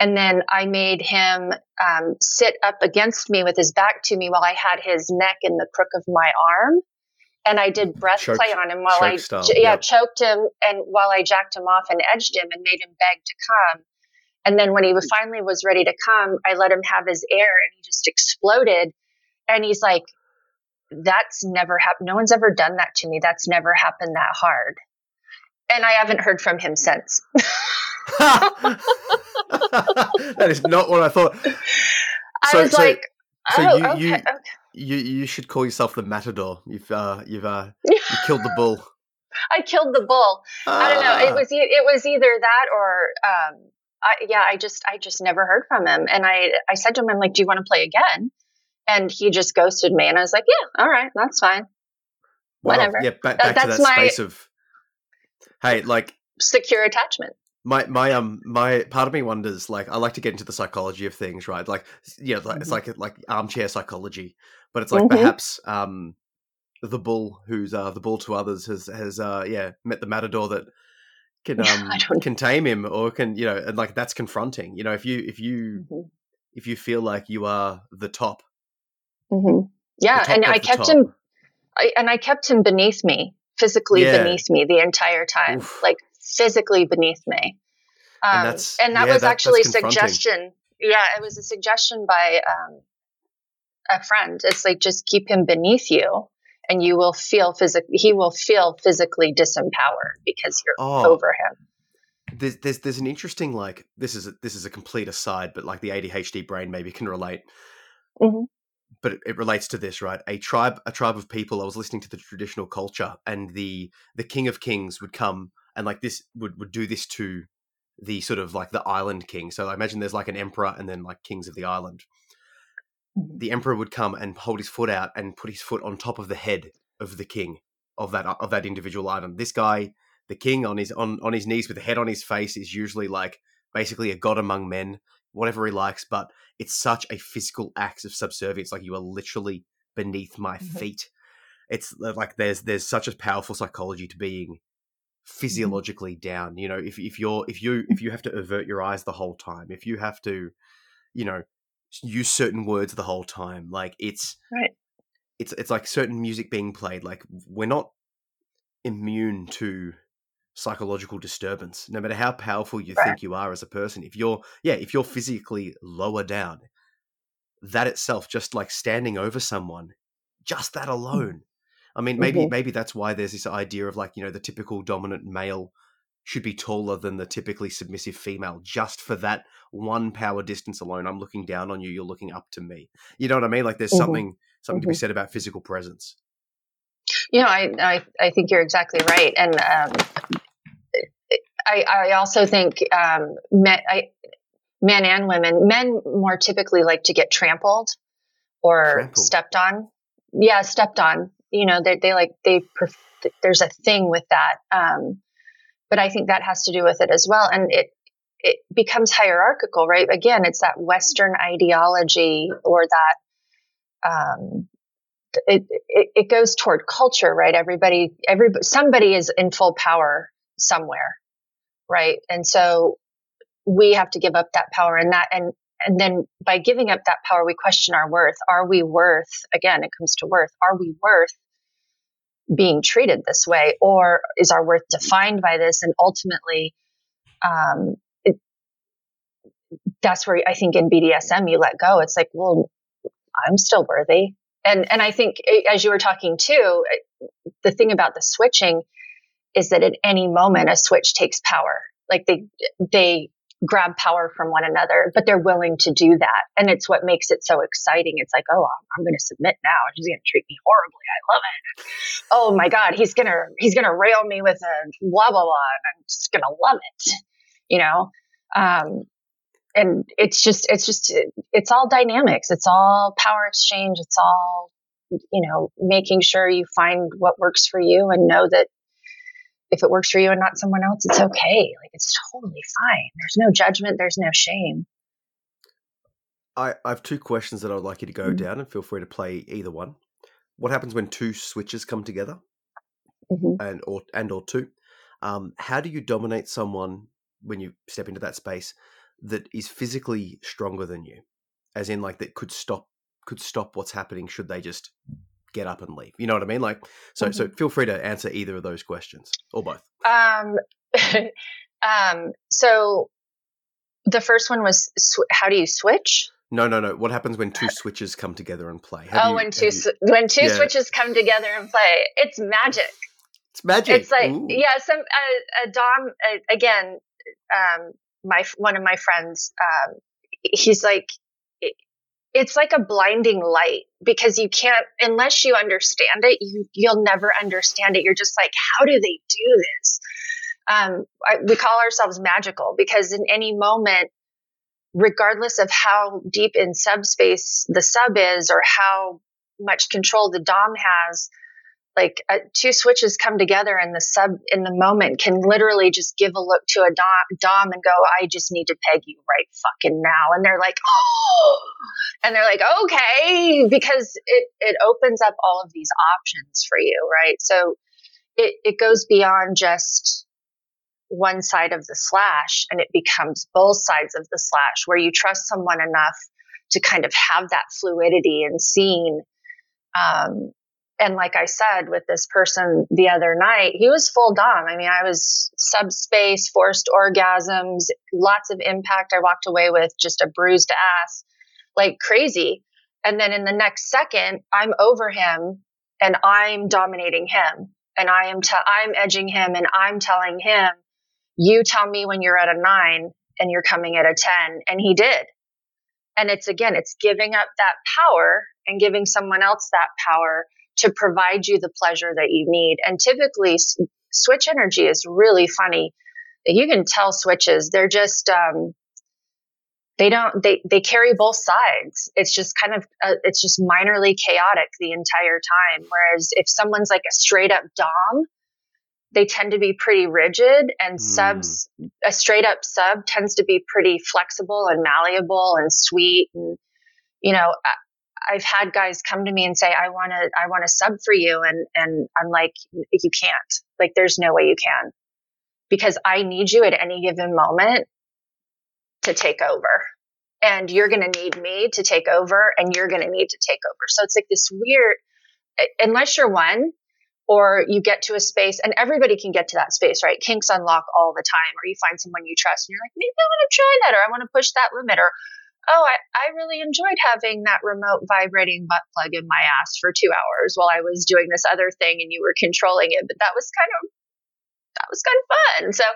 and then i made him um, sit up against me with his back to me while i had his neck in the crook of my arm and i did breath play on him while i style, yeah yep. choked him and while i jacked him off and edged him and made him beg to come and then when he finally was ready to come i let him have his air and he just exploded and he's like that's never happened. No one's ever done that to me. That's never happened that hard. And I haven't heard from him since. [LAUGHS] [LAUGHS] that is not what I thought. I so, was so, like, so oh, you, okay, you, okay. you, you should call yourself the matador. You've, uh, you've, uh, [LAUGHS] you killed the bull. I killed the bull. Ah. I don't know. It ah. was, it was either that or, um, I, yeah, I just, I just never heard from him. And I, I said to him, I'm like, do you want to play again? and he just ghosted me and i was like yeah all right that's fine wow. whatever yeah back, back that, to that space of hey like secure attachment my my um my part of me wonders like I like to get into the psychology of things, right? Like yeah, like, mm-hmm. it's like like armchair psychology, but it's like mm-hmm. perhaps um the bull who's uh the bull to others has has uh yeah met the matador that can [LAUGHS] um can tame him or can you know and like that's confronting. You know if you if you mm-hmm. if you feel like you are the top Mm-hmm. Yeah, and I kept top. him, I, and I kept him beneath me, physically yeah. beneath me the entire time, Oof. like physically beneath me. Um, and, and, that yeah, was that, actually suggestion. Yeah, it was a suggestion by um, a friend. It's like just keep him beneath you, and you will feel physically. He will feel physically disempowered because you're oh. over him there's, there's there's an interesting like this is a, this is a complete aside, but like the ADHD brain maybe can relate. Mm-hmm but it, it, relates to this, right? A tribe, a tribe of people. I was listening to the traditional culture, and the the king of kings would come and like this would would do this to the sort of like the island king. So I imagine there's like an emperor and then like kings of the island. Mm-hmm. The emperor would come and hold his foot out and put his foot on top of the head of the king of that of that individual island. This guy, the king, on his on on his knees with the head on his face, is usually like basically a god among men whatever he likes, but it's such a physical act of subservience. Like you are literally beneath my mm-hmm. feet. It's like there's there's such a powerful psychology to being. Physiologically mm-hmm. down. You know, if if you're if you if you have to avert your eyes the whole time, if you have to, you know, use certain words the whole time, like it's right. It's it's like certain music being played. Like we're not immune to psychological disturbance no matter how powerful you right. think you are as a person if you're yeah if you're physically lower down that itself just like standing over someone just that mm. alone i mean maybe mm-hmm. maybe that's why there's this idea of like you know the typical dominant male should be taller than the typically submissive female just for that one power distance alone i'm looking down on you you're looking up to me you know what i mean like there's mm-hmm. something something mm-hmm. to be mm-hmm. said about physical presence you know, I, I, I think you're exactly right. And um, I, I also think um, men, I, men and women, men more typically like to get trampled or trampled. stepped on. Yeah, stepped on. You know, they, they like, they, there's a thing with that. Um, but I think that has to do with it as well. And it, it becomes hierarchical, right? Again, it's that Western ideology or that, um, it, it, it goes toward culture, right? Everybody, every, somebody is in full power somewhere right? And so we have to give up that power and that and and then by giving up that power we question our worth are we worth again it comes to worth are we worth being treated this way or is our worth defined by this and ultimately um, it, that's where i think in bdsm you let go it's like well I'm still worthy. And and I think eh, as you were talking too, eh, the thing about the switching is that at any moment a switch takes power. Like they they grab power from one another, but they're willing to do that. And it's what makes it so exciting. It's like, oh, I'm going to submit now. She's going to treat me horribly. I love it. Oh my God, he's going to, he's going to rail me with a blah, blah, blah. And I'm just going to love it, you know? Um, and it's just, it's just, it's all dynamics. It's all power exchange. It's all, you know, making sure you find what works for you and know that if it works for you and not someone else, it's okay. Like it's totally fine. There's no judgment, there's no shame. I, I have two questions that I would like you to go mm-hmm. down and feel free to play either one. What happens when two switches come together? Mm-hmm. And or and or two. Um, how do you dominate someone when you step into that space that is physically stronger than you? As in like that could stop could stop what's happening should they just get up and leave. You know what I mean? Like, so mm-hmm. so feel free to answer either of those questions or both. Um, [LAUGHS] um. So the first one was sw- how do you switch? No, no, no. What happens when two switches come together and play? Have oh, you, when two you, when two yeah. switches come together and play, it's magic. It's magic. It's like Ooh. yeah, some uh, a Dom uh, again. Um, my one of my friends, um, he's like it's like a blinding light because you can't unless you understand it you you'll never understand it. You're just like how do they do this? Um, I, we call ourselves magical because in any moment regardless of how deep in subspace the sub is or how much control the dom has like uh, two switches come together in the sub in the moment can literally just give a look to a dom, dom and go i just need to peg you right fucking now. And they're like oh! And they're like okay because it it opens up all of these options for you right? So it it goes beyond just one side of the slash and it becomes both sides of the slash where you trust someone enough to kind of have that fluidity and seeing um, and like I said with this person the other night, he was full dom. I mean, I was subspace, forced orgasms, lots of impact. I walked away with just a bruised ass, like crazy. And then in the next second, I'm over him and I'm dominating him and I am I'm edging him and I'm telling him, you tell me when you're at a 9 and you're coming at a 10 and he did. And it's again, it's giving up that power and giving someone else that power to provide you the pleasure that you need. And typically, switch energy is really funny. You can tell switches, they're just, um, they don't, they, they carry both sides. It's just kind of, uh, it's just minorly chaotic the entire time. Whereas if someone's like a straight up Dom, they tend to be pretty rigid and mm. subs a straight up sub tends to be pretty flexible and malleable and sweet and you know I've had guys come to me and say, I want to, I want to sub for you. And, and I'm like, you can't, like, there's no way you can because I need you at any given moment to take over and you're going to need me to take over and you're going to need to take over. So it's like this weird, unless you're one or you get to a space and everybody can get to that space, right? Kinks unlock all the time, or you find someone you trust and you're like, maybe I want to try that, or I want to push that limit, or oh, I, I really enjoyed having that remote vibrating butt plug in my ass for two hours while I was doing this other thing and you were controlling it. But that was kind of that was kind of fun. So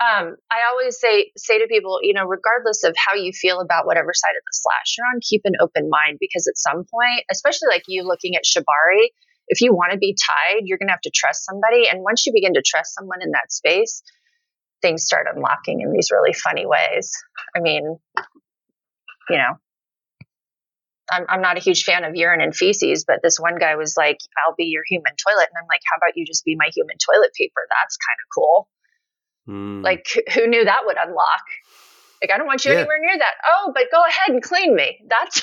um, I always say say to people, you know, regardless of how you feel about whatever side of the slash you're on, keep an open mind because at some point, especially like you looking at Shibari, if you want to be tied, you're gonna have to trust somebody. And once you begin to trust someone in that space, things start unlocking in these really funny ways. I mean, you know, I'm, I'm not a huge fan of urine and feces, but this one guy was like, I'll be your human toilet. And I'm like, how about you just be my human toilet paper? That's kind of cool. Mm. Like, who knew that would unlock? Like, I don't want you yeah. anywhere near that. Oh, but go ahead and clean me. [LAUGHS] That's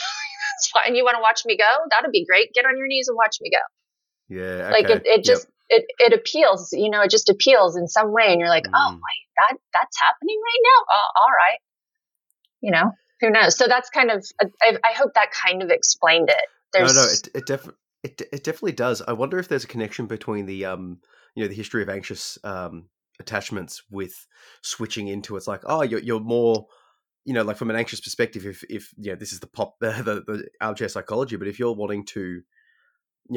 that's fine. You want to watch me go? That'd be great. Get on your knees and watch me go. Yeah. Okay. Like it, it just yep. it, it appeals, you know, it just appeals in some way. And you're like, oh, mm. oh wait, that that's happening right now. Oh, all right. You know? Who knows? So that's kind of, I, I hope that kind of explained it. There's... No, no, it, it definitely. It, it definitely does. I wonder if there's a connection between the um you know the history of anxious um attachments with switching into it's like oh you're you're more you know, like from an anxious perspective, if if you know this is the pop [LAUGHS] the the, the psychology, but if you're wanting to, you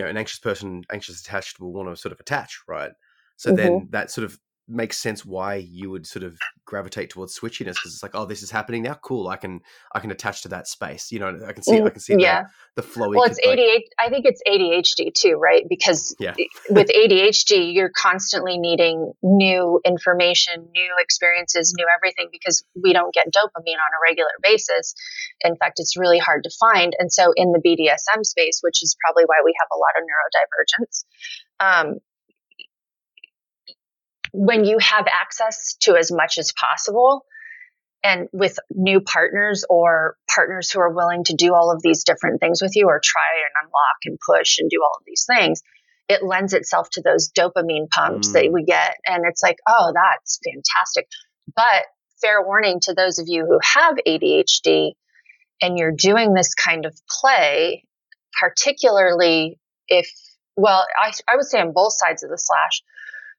know, an anxious person, anxious attached will want to sort of attach, right? So mm-hmm. then that sort of makes sense why you would sort of gravitate towards switchiness because it's like, oh, this is happening now. Cool, I can I can attach to that space. You know, I can see I mm, can see yeah. the, the flowy. Well, it's ADHD. Like, I think it's ADHD too, right? Because yeah. with ADHD, you're constantly needing new information, new experiences, new everything because we don't get dopamine on a regular basis. In fact, it's really hard to find. And so, in the BDSM space, which is probably why we have a lot of neurodivergence. Um, when you have access to as much as possible and with new partners or partners who are willing to do all of these different things with you or try and unlock and push and do all of these things it lends itself to those dopamine pumps mm. that we get and it's like oh that's fantastic but fair warning to those of you who have ADHD and you're doing this kind of play particularly if well I, I would say on both sides of the slash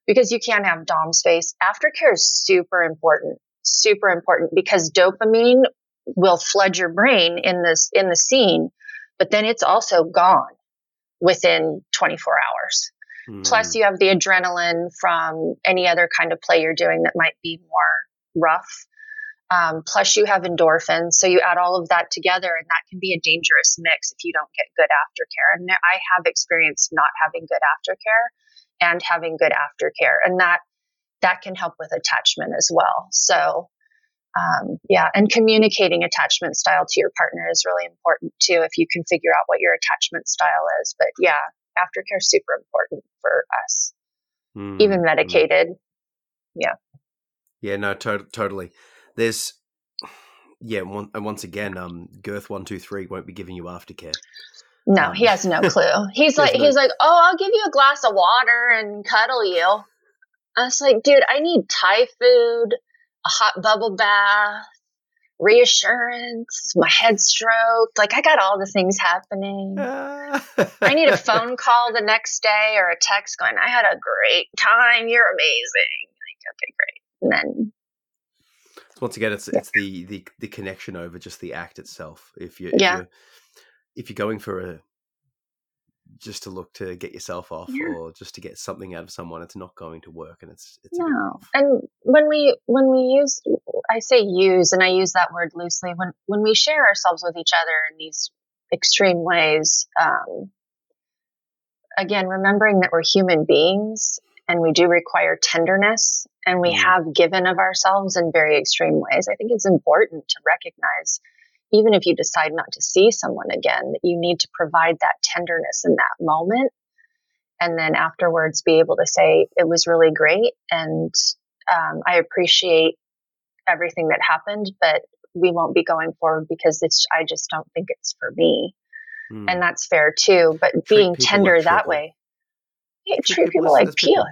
because you can't have dom space. Aftercare is super important, super important because dopamine will flood your brain in this in the scene, but then it's also gone within 24 hours. Mm. Plus, you have the adrenaline from any other kind of play you're doing that might be more rough. Um, plus, you have endorphins. So, you add all of that together, and that can be a dangerous mix if you don't get good aftercare. And I have experienced not having good aftercare and having good aftercare. And that that can help with attachment as well. So um, yeah, and communicating attachment style to your partner is really important too. If you can figure out what your attachment style is, but yeah, aftercare is super important for us, mm, even medicated. Mm. Yeah. Yeah. No. To- totally. There's. [SIGHS] Yeah. One, and once again, um, Girth one two three won't be giving you aftercare. No, he has no [LAUGHS] clue. He's like, he's like, oh, I'll give you a glass of water and cuddle you. I was like, dude, I need Thai food, a hot bubble bath, reassurance, my head stroked. Like, I got all the things happening. I need a [LAUGHS] phone call the next day or a text going, I had a great time. You're amazing. Like, okay, great. And then once again, it's yeah. it's the, the the connection over just the act itself. If you if yeah. you're if you're going for a just to look to get yourself off yeah. or just to get something out of someone it's not going to work and it's it's no and when we when we use i say use and i use that word loosely when when we share ourselves with each other in these extreme ways um, again remembering that we're human beings and we do require tenderness and we mm. have given of ourselves in very extreme ways i think it's important to recognize even if you decide not to see someone again, you need to provide that tenderness in that moment. And then afterwards be able to say, it was really great. And um, I appreciate everything that happened, but we won't be going forward because it's, I just don't think it's for me. Mm. And that's fair too. But treat being tender like that way, yeah, treat, treat, people, people like people.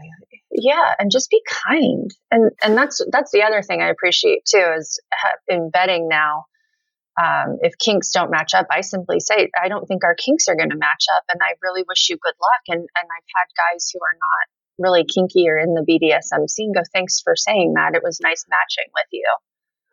Yeah, and just be kind. And and that's that's the other thing I appreciate too is embedding now um, if kinks don't match up, I simply say, I don't think our kinks are going to match up. And I really wish you good luck. And, and I've had guys who are not really kinky or in the BDSM scene go, thanks for saying that. It was nice matching with you.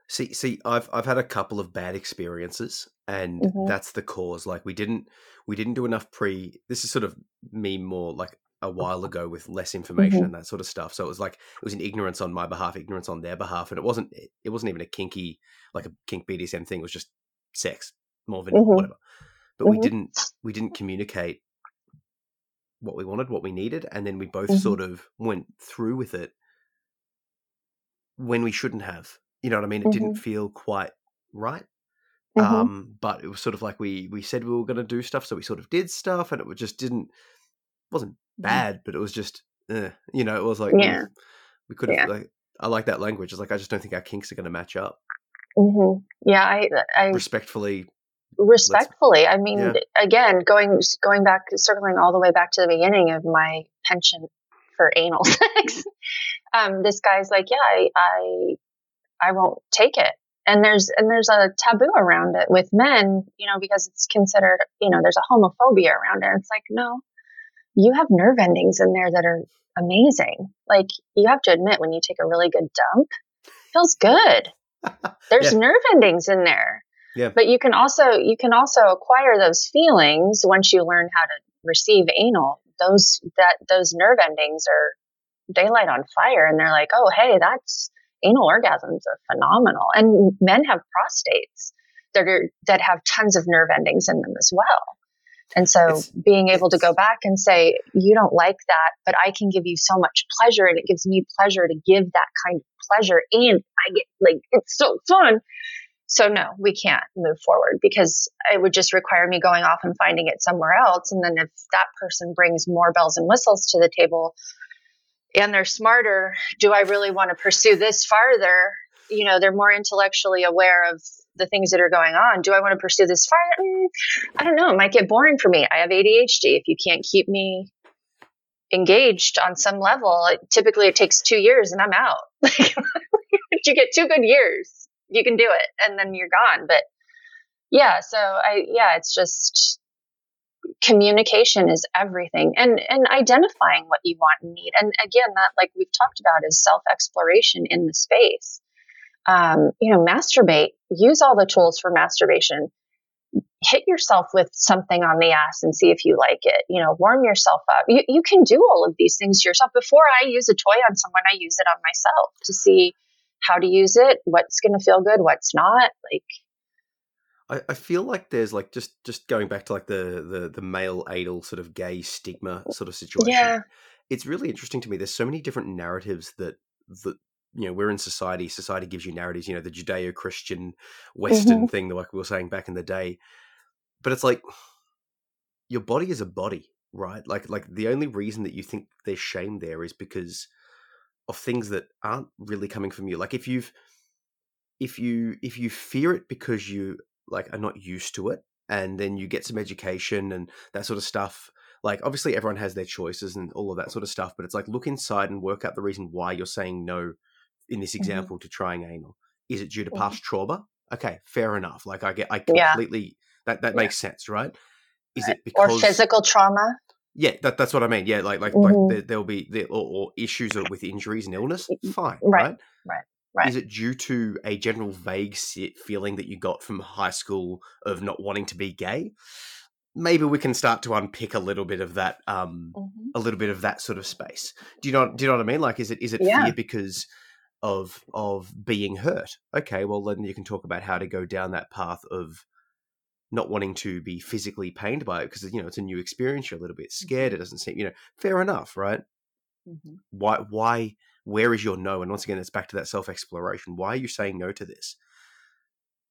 See, see, I've I've had a couple of bad experiences, and mm-hmm. that's the cause. Like we didn't we didn't do enough pre. This is sort of me more like a while ago with less information mm-hmm. and that sort of stuff. So it was like it was an ignorance on my behalf, ignorance on their behalf, and it wasn't it wasn't even a kinky like a kink BDSM thing. It was just sex, more vanilla, mm-hmm. whatever. But mm-hmm. we didn't we didn't communicate what we wanted, what we needed, and then we both mm-hmm. sort of went through with it when we shouldn't have. You know what I mean? It didn't mm-hmm. feel quite right. Mm-hmm. Um, but it was sort of like we we said we were going to do stuff, so we sort of did stuff, and it just didn't wasn't bad, but it was just, eh, you know, it was like yeah. we could have yeah. like I like that language. It's like I just don't think our kinks are going to match up. Mm-hmm. Yeah, I, I respectfully. Respectfully, I mean, yeah. again, going going back, circling all the way back to the beginning of my penchant for anal [LAUGHS] sex. um, this guy's like, yeah, I, I, I won't take it, and there's and there's a taboo around it with men, you know, because it's considered, you know, there's a homophobia around it. It's like, no, you have nerve endings in there that are amazing. Like you have to admit, when you take a really good dump, feels good [LAUGHS] There's Yeah. nerve endings in there. Yeah. But you can also you can also acquire those feelings once you learn how to receive anal. Those that those nerve endings are daylight on fire and they're like, "Oh, hey, that's anal orgasms are phenomenal." And men have prostates that are that have tons of nerve endings in them as well. And so It's- being able to go back and say, "You don't like that, but I can give you so much pleasure and it gives me pleasure to give that kind of pleasure and I get like it's so fun." So no, we can't move forward because it would just require me going off and finding it somewhere else. And then if that person brings more bells and whistles to the table and they're smarter, do I really want to pursue this farther? You know, they're more intellectually aware of the things that are going on. Do I want to pursue this farther? Mm, I don't know. It might get boring for me. I have ADHD. If you can't keep me engaged on some level, it, typically it takes two years and I'm out. [LAUGHS] you get two good years, you can do it and then you're gone. But yeah, so I, yeah, it's just communication is everything and, and identifying what you want and need. And again, that like we've talked about is self exploration in the space. Um, you know, masturbate, use all the tools for masturbation. Hit yourself with something on the ass and see if you like it. You know, warm yourself up. You, you can do all of these things yourself. Before I use a toy on someone, I use it on myself to see how to use it, what's going to feel good, what's not. Like, I, I feel like there's like just just going back to like the the the male anal sort of gay stigma sort of situation. yeah, It's really interesting to me. There's so many different narratives that that you know we're in society. Society gives you narratives. You know the Judeo-Christian Western mm-hmm. thing, like we were saying back in the day. But it's like your body is a body, right? Like like the only reason that you think there's shame there is because of things that aren't really coming from you. Like if you've if you if you fear it because you like are not used to it and then you get some education and that sort of stuff like obviously everyone has their choices and all of that sort of stuff but it's like look inside and work out the reason why you're saying no in this Mhm. example to trying anal is it due to past trauma okay fair enough like i get i Yeah. completely that that Yeah. makes sense right is it because or physical trauma. yeah that, that's what i mean yeah like like Mhm. like there, there'll be there, or, or issues with injuries and illness fine Right, right right, right. is it due to a general vague feeling that you got from high school of not wanting to be gay? Maybe we can start to unpick a little bit of that, um, Mhm. a little bit of that sort of space. Do you know? Do you know what I mean? Like, is it is it Yeah. fear because of of being hurt? Okay, well then you can talk about how to go down that path of not wanting to be physically pained by it because you know it's a new experience. You're a little bit scared. It doesn't seem you know fair enough, right? Mhm. why why where is your no and once again it's back to that self exploration why are you saying no to this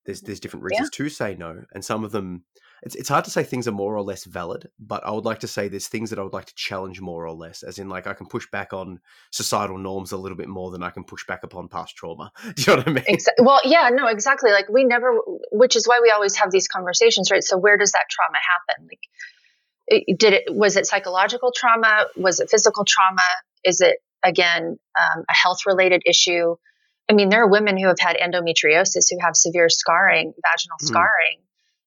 there's there's different Yeah. reasons to say no and some of them it's, it's hard to say things are more or less valid but i would like to say there's things that i would like to challenge more or less as in like i can push back on societal norms a little bit more than i can push back upon past trauma [LAUGHS] do you know what i mean Exa- well, yeah, no, exactly. Like we never, which is why we always have these conversations, right? So where does that trauma happen? Like, it, did it was it psychological trauma? Was it physical trauma? Is it again um, a health related issue? I mean, there are women who have had endometriosis who have severe scarring, vaginal Hmm. scarring,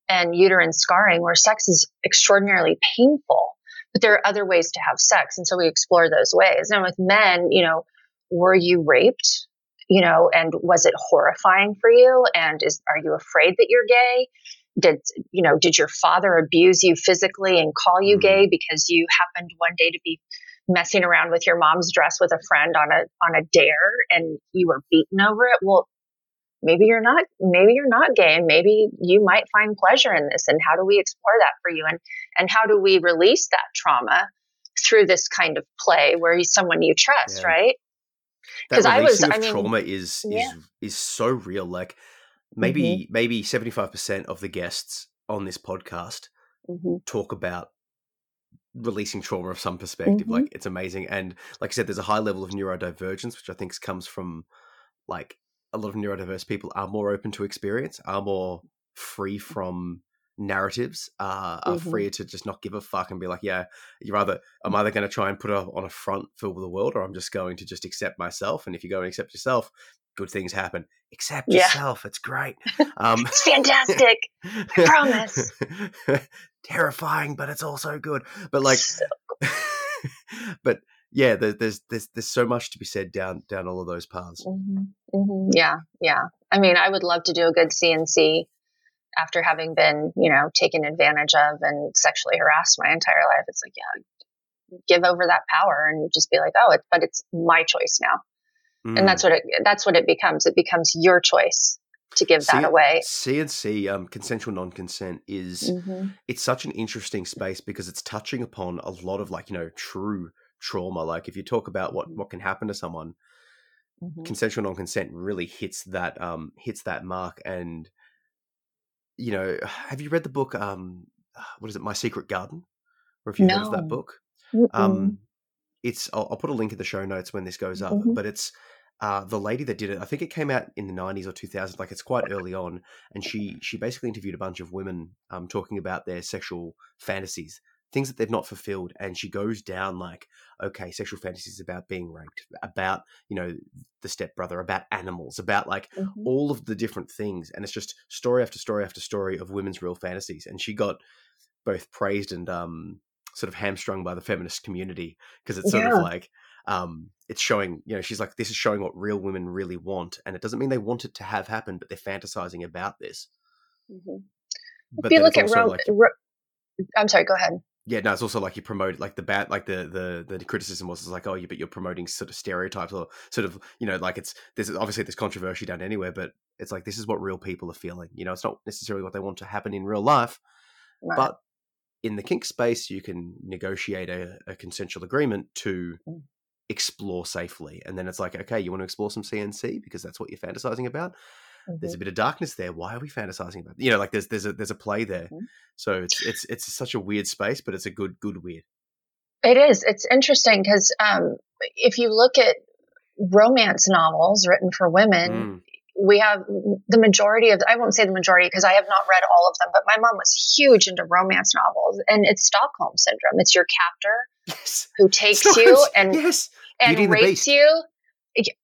and uterine scarring, where sex is extraordinarily painful. But there are other ways to have sex, and so we explore those ways. And with men, you know, were you raped? you know and was it horrifying for you and is are you afraid that you're gay did you know did your father abuse you physically and call you gay mm-hmm. because you happened one day to be messing around with your mom's dress with a friend on a on a dare and you were beaten over it well maybe you're not maybe you're not gay and maybe you might find pleasure in this and how do we explore that for you and and how do we release that trauma through this kind of play where he's someone you trust Yeah. right that 'Cause I was- I mean, trauma is yeah. is is so real like maybe maybe 75% of the guests on this podcast hmm talk about releasing trauma of some perspective. Mhm. Like it's amazing. And like I said, there's a high level of neurodivergence, which I think comes from like a lot of neurodiverse people are more open to experience, are more free from narratives, uh, are Mhm. freer to just not give a fuck and be like, yeah, you're either I'm either going to try and put it on a front for the world, or I'm just going to just accept myself. And if you go and accept yourself, good things happen. Accept Yeah. yourself. It's great. [LAUGHS] Um, It's fantastic. promise. [LAUGHS] Terrifying, but it's also good. But like, So- [LAUGHS] but yeah, there, there's there's there's so much to be said down down all of those paths. Mm-hmm. Mm-hmm. Yeah, yeah. I mean, I would love to do a good CNC after having been, you know, taken advantage of and sexually harassed my entire life. It's like, yeah, give over that power and just be like, oh, it, but it's my choice now. Mm. And that's what it that's what it becomes. It becomes your choice to give that away. CNC, um, consensual non-consent, is mm-hmm. it's such an interesting space because it's touching upon a lot of like you know true trauma. Like if you talk about what what can happen to someone, mm-hmm. consensual non-consent really hits that um hits that mark. And you know, [SIGHS] have you read the book? Um, [SIGHS] what is it? My Secret Garden. Or if you no. heard of that book, Mm-mm. um, it's I'll, I'll, put a link in the show notes when this goes up. Mm-hmm. But it's uh, the lady that did it, I think it came out in the '90s or 2000s. Like it's quite early on, and she she basically interviewed a bunch of women um, talking about their sexual fantasies, things that they've not fulfilled, and she goes down like, okay, sexual fantasies about being raped, about you know the stepbrother, about animals, about like mm-hmm. all of the different things, and it's just story after story after story of women's real fantasies, and she got both praised and um, sort of hamstrung by the feminist community because it's sort yeah. of like um, it's showing, you know, she's like, this is showing what real women really want. And it doesn't mean they want it to have happened, but they're fantasizing about this. Mm-hmm. But if you look at like, Ro- I'm sorry, go ahead. Yeah, no, it's also like you promote like the bad, like the the the criticism was like, oh, yeah, but you're promoting sort of stereotypes or sort of, you know, like it's there's obviously there's controversy down anywhere, but it's like this is what real people are feeling. You know, it's not necessarily what they want to happen in real life, right. but in the kink space, you can negotiate a, a consensual agreement to mm explore safely. And then it's like, okay, you want to explore some CNC because that's what you're fantasizing about. Mm-hmm. There's a mm-hmm. bit of darkness there. Why are we fantasizing about? It? You know, like there's there's a there's a play there. Mm-hmm. So it's it's it's such a weird space, but it's a good good weird. It is. It's interesting because um, if you look at romance novels written for women, mm. we have the majority of. I won't say the majority because I have not read all of them, but my mom was huge into romance novels, and it's Stockholm syndrome. It's your captor [LAUGHS] yes. who takes you [LAUGHS] and yes. and rapes you.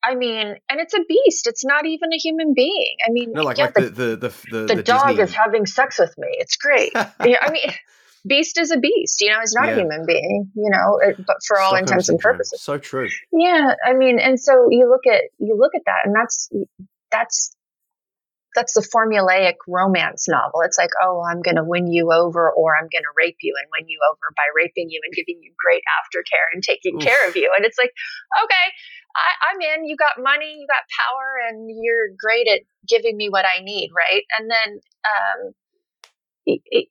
I mean, and it's a beast. It's not even a human being. I mean, no, like, yeah, like the, the, the, the, the, dog Disney... is having sex with me. It's great. [LAUGHS] yeah, I mean, beast is a beast. You know, it's not yeah. a human being. You know, it, but for all Stockholm intents and purposes, so true. Yeah, I mean, and so you look at you look at that, and that's that's that's the formulaic romance novel. It's like, oh, I'm going to win you over, or I'm going to rape you and win you over by raping you and giving you great aftercare and taking Oof. care of you. And it's like, okay, I, am in. You got money, you got power, and you're great at giving me what I need, right? And then um, it, it,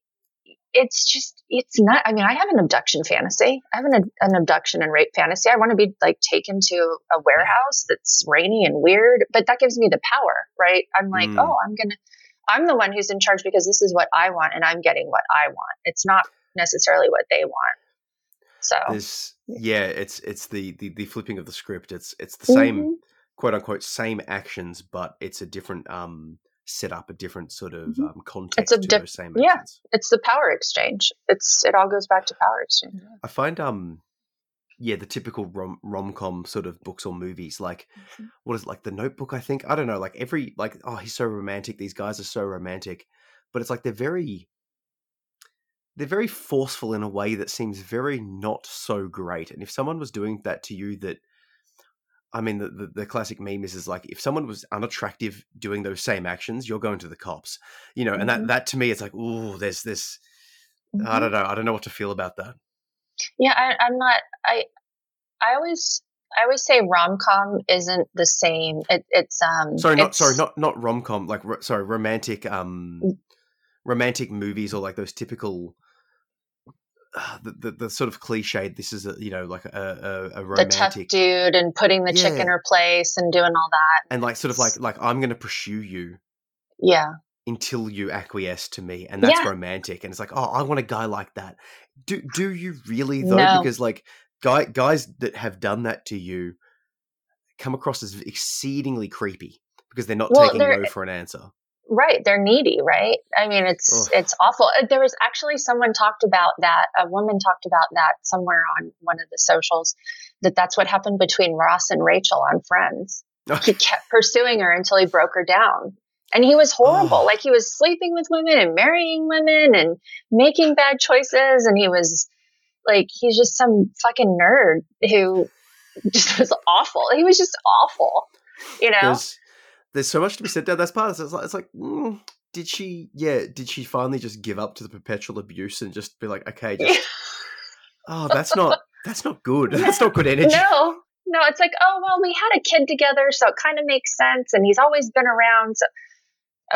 it's just it's not i mean i have an abduction fantasy. I have an, an abduction and rape fantasy. I want to be like taken to a warehouse that's rainy and weird but that gives me the power right? I'm like mm. oh i'm gonna i'm the one who's in charge because this is what i want and i'm getting what i want. It's not necessarily what they want. So. There's, yeah it's it's the, the the flipping of the script. It's it's the same mm-hmm. quote unquote same actions but it's a different um set up a different sort of mm-hmm. um, context it's a to those same yeah it's the power exchange it's it all goes back to power exchange i find um yeah the typical rom rom-com sort of books or movies like mm-hmm. what is it, like the notebook i think i don't know like every like oh he's so romantic these guys are so romantic but it's like they're very they're very forceful in a way that seems very not so great and if someone was doing that to you that I mean, the, the, the, classic meme is, is like if someone was unattractive doing those same actions, you're going to the cops, you know. Mm-hmm. And that mm-hmm. that to me, it's like, oh, there's this. Mm-hmm. I don't know. I don't know what to feel about that. Yeah, I, I'm not. I I always I always say rom com isn't the same. It, it's um. Sorry, not it's, sorry, not not rom com. Like sorry, romantic um, mm. romantic movies or like those typical [SIGHS] the, the, the, sort of cliched this is a you know like a, a, a romantic dude and putting the yeah. chick in her place and doing all that and like sort of like like i'm going to pursue you yeah until you acquiesce to me and that's yeah. romantic and it's like oh i want a guy like that do do you really though no. because like guy guys that have done that to you come across as exceedingly creepy because they're not well, taking they're, no for an answer right they're needy right i mean it's Ugh. it's awful uh, there was actually someone talked about that a woman talked about that somewhere on one of the socials that that's what happened between ross and rachel on friends [LAUGHS] he kept pursuing her until he broke her down and he was horrible oh. like he was sleeping with women and marrying women and making bad choices and he was Like he's just some fucking nerd who [LAUGHS] just was awful. He was just awful. You know. There's, there's so much to be said there. That's part of it. It's like, it's like mm, did she? Yeah, did she finally just give up to the perpetual abuse and just be like, okay, just [LAUGHS] oh, that's not that's not good. That's not good energy. No, no, it's like, oh well, we had a kid together, so it kind of makes sense, and he's always been around. So,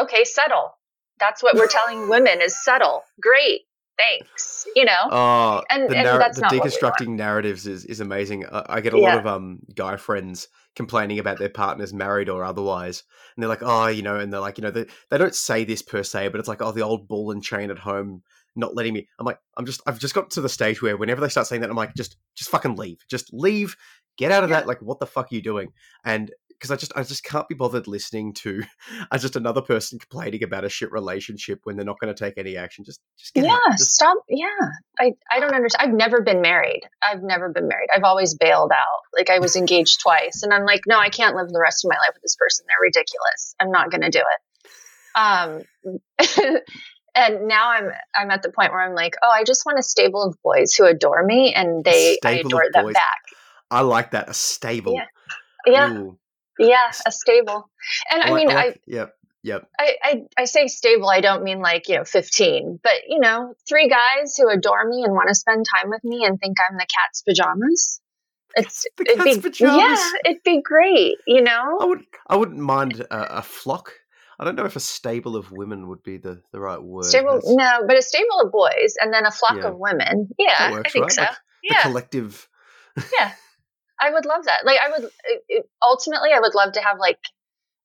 okay, settle. That's what we're telling [LAUGHS] women is settle. Great, thanks. You know. Oh, And- the, narr- that's the deconstructing narratives is is amazing. I, I get a lot of um guy friends complaining about their partners, married or otherwise, and they're like, oh, you know, and they're like, you know, they they don't say this per se, but it's like, oh, the old ball and chain at home. Not letting me. I'm like, I'm just. I've just got to the stage where whenever they start saying that, I'm like, just, just fucking leave. Just leave. Get out of Yeah. that. Like, what the fuck are you doing? And because I just, I just can't be bothered listening to, [LAUGHS] as just another person complaining about a shit relationship when they're not going to take any action. Just, just get yeah, out. Stop. Yeah, I I don't understand. I've never been married. I've never been married. I've always bailed out. Like I was engaged twice, and I'm like, no, I can't live the rest of my life with this person. They're ridiculous. I'm not going to do it. Um, [LAUGHS] and now I'm I'm at the point where I'm like, oh, I just want a stable of boys who adore me, and they I adore them boys. back. I like that. A stable. Yeah. Yeah, Ooh. Yeah, a stable. And I, mean, I, yep, yep. I, I, I say stable, I don't mean like, you know, 15, but, you know, three guys who adore me and want to spend time with me and think I'm the cat's pajamas. It's, The it'd cat's be, pajamas. yeah, it'd be great, you know? I would. I wouldn't mind a, a flock. I don't know if a stable of women would be the, the right word. Stable, That's- no, but a stable of boys and then a flock Yeah. of women. Yeah, that I think right? so. Like the collective yeah. I would love that. Like, I would, it, ultimately, I would love to have like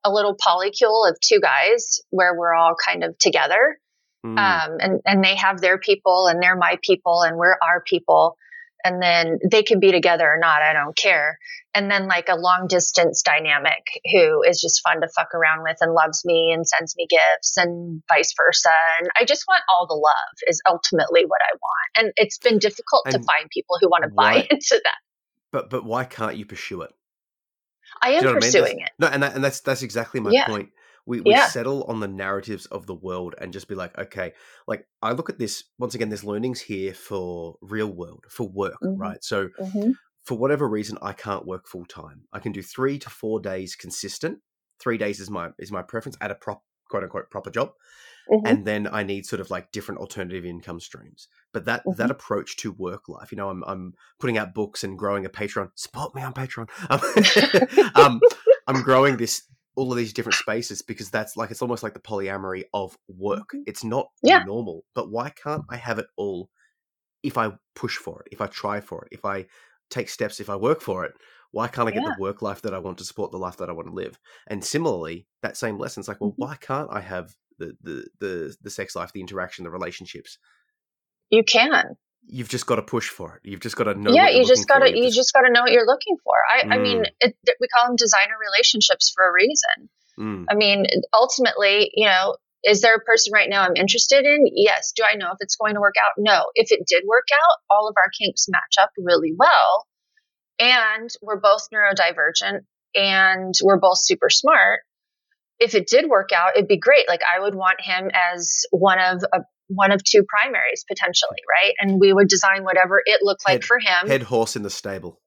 a little polycule of two guys where we're all kind of together. Mm, um, and and they have their people and they're my people and we're our people and then they can be together or not i don't care and then like a long distance dynamic who is just fun to fuck around with and loves me and sends me gifts and vice versa and i just want all the love is ultimately what i want and it's been difficult to find people who want to buy [LAUGHS] into that but but why can't you pursue it? i am you know what I mean? pursuing it No, and that, and that's that's exactly my Yeah. point. We we Yeah. settle on the narratives of the world and just be like, okay, like I look at this once again. There's learnings here for real world for work, Mhm. right? So mm-hmm. for whatever reason, I can't work full time. I can do three to four days consistent. Three days is my is my preference at a prop quote unquote proper job, Mm-hmm. and then I need sort of like different alternative income streams. But that Mhm. that approach to work life, you know, I'm I'm putting out books and growing a Patreon. Support me on Patreon. [LAUGHS] Um, [LAUGHS] um, I'm growing this all of these different spaces because that's like it's almost like the polyamory of work. Mhm. It's not Yeah. normal, but why can't I have it all if I push for it, if I try for it, if I take steps, if I work for it? Why can't I get Yeah. the work life that I want to support the life that I want to live? And similarly, that same lesson, it's like, well, Mhm. why can't I have the the the the sex life, the interaction, the relationships? you can You've just got to push for it. You've just got to know. yeah you just gotta You've you just gotta know what you're looking for i, I mean Mm. it, we call them designer relationships for a reason Mm, I mean, ultimately, you know, is there a person right now I'm interested in? Yes. Do I know if it's going to work out? No. If it did work out, all of our kinks match up really well. And we're both neurodivergent and we're both super smart. If it did work out, it'd be great. Like I would want him as one of a, one of two primaries potentially, right? And we would design whatever it looked like Head- for him head horse in the stable.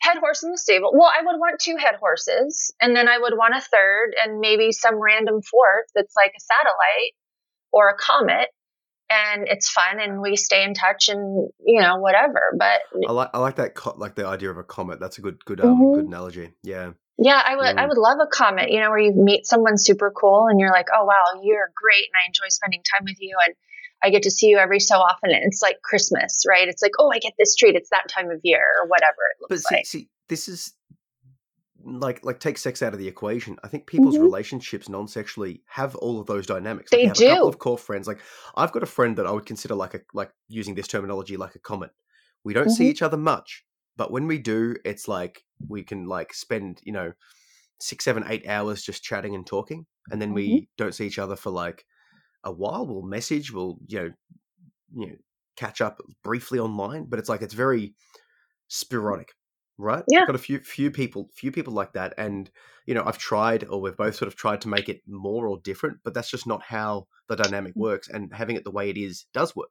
head horse in the stable. Well, I would want two head horses, and then I would want a third, and maybe some random fourth that's like a satellite or a comet. And it's fun, and we stay in touch, and you know whatever. But I like I like that co- like the idea of a comet. That's a good good um Mhm. good analogy. Yeah. Yeah, I would I would love a comet. You know, where you meet someone super cool, and you're like, oh wow, you're great, and I enjoy spending time with you, and I get to see you every so often. And it's like Christmas, right? It's like, oh, I get this treat. It's that time of year, or whatever it But looks see, like. see, this is like like take sex out of the equation. I think people's Mhm. relationships non-sexually have all of those dynamics. They you have a couple do. of core friends. Like I've got a friend that I would consider like a like using this terminology like a comet. We don't see Mhm. each other much, but when we do, it's like we can like spend you know six, seven, eight hours just chatting and talking, and then we Mm-hmm. don't see each other for like a while. We'll message. We'll you know you know catch up briefly online, but it's like it's very sporadic, right? Yeah. I've got a few few people few people like that, and you know I've tried, or we've both sort of tried to make it more or different, but that's just not how the dynamic Mm. works. And having it the way it is does work.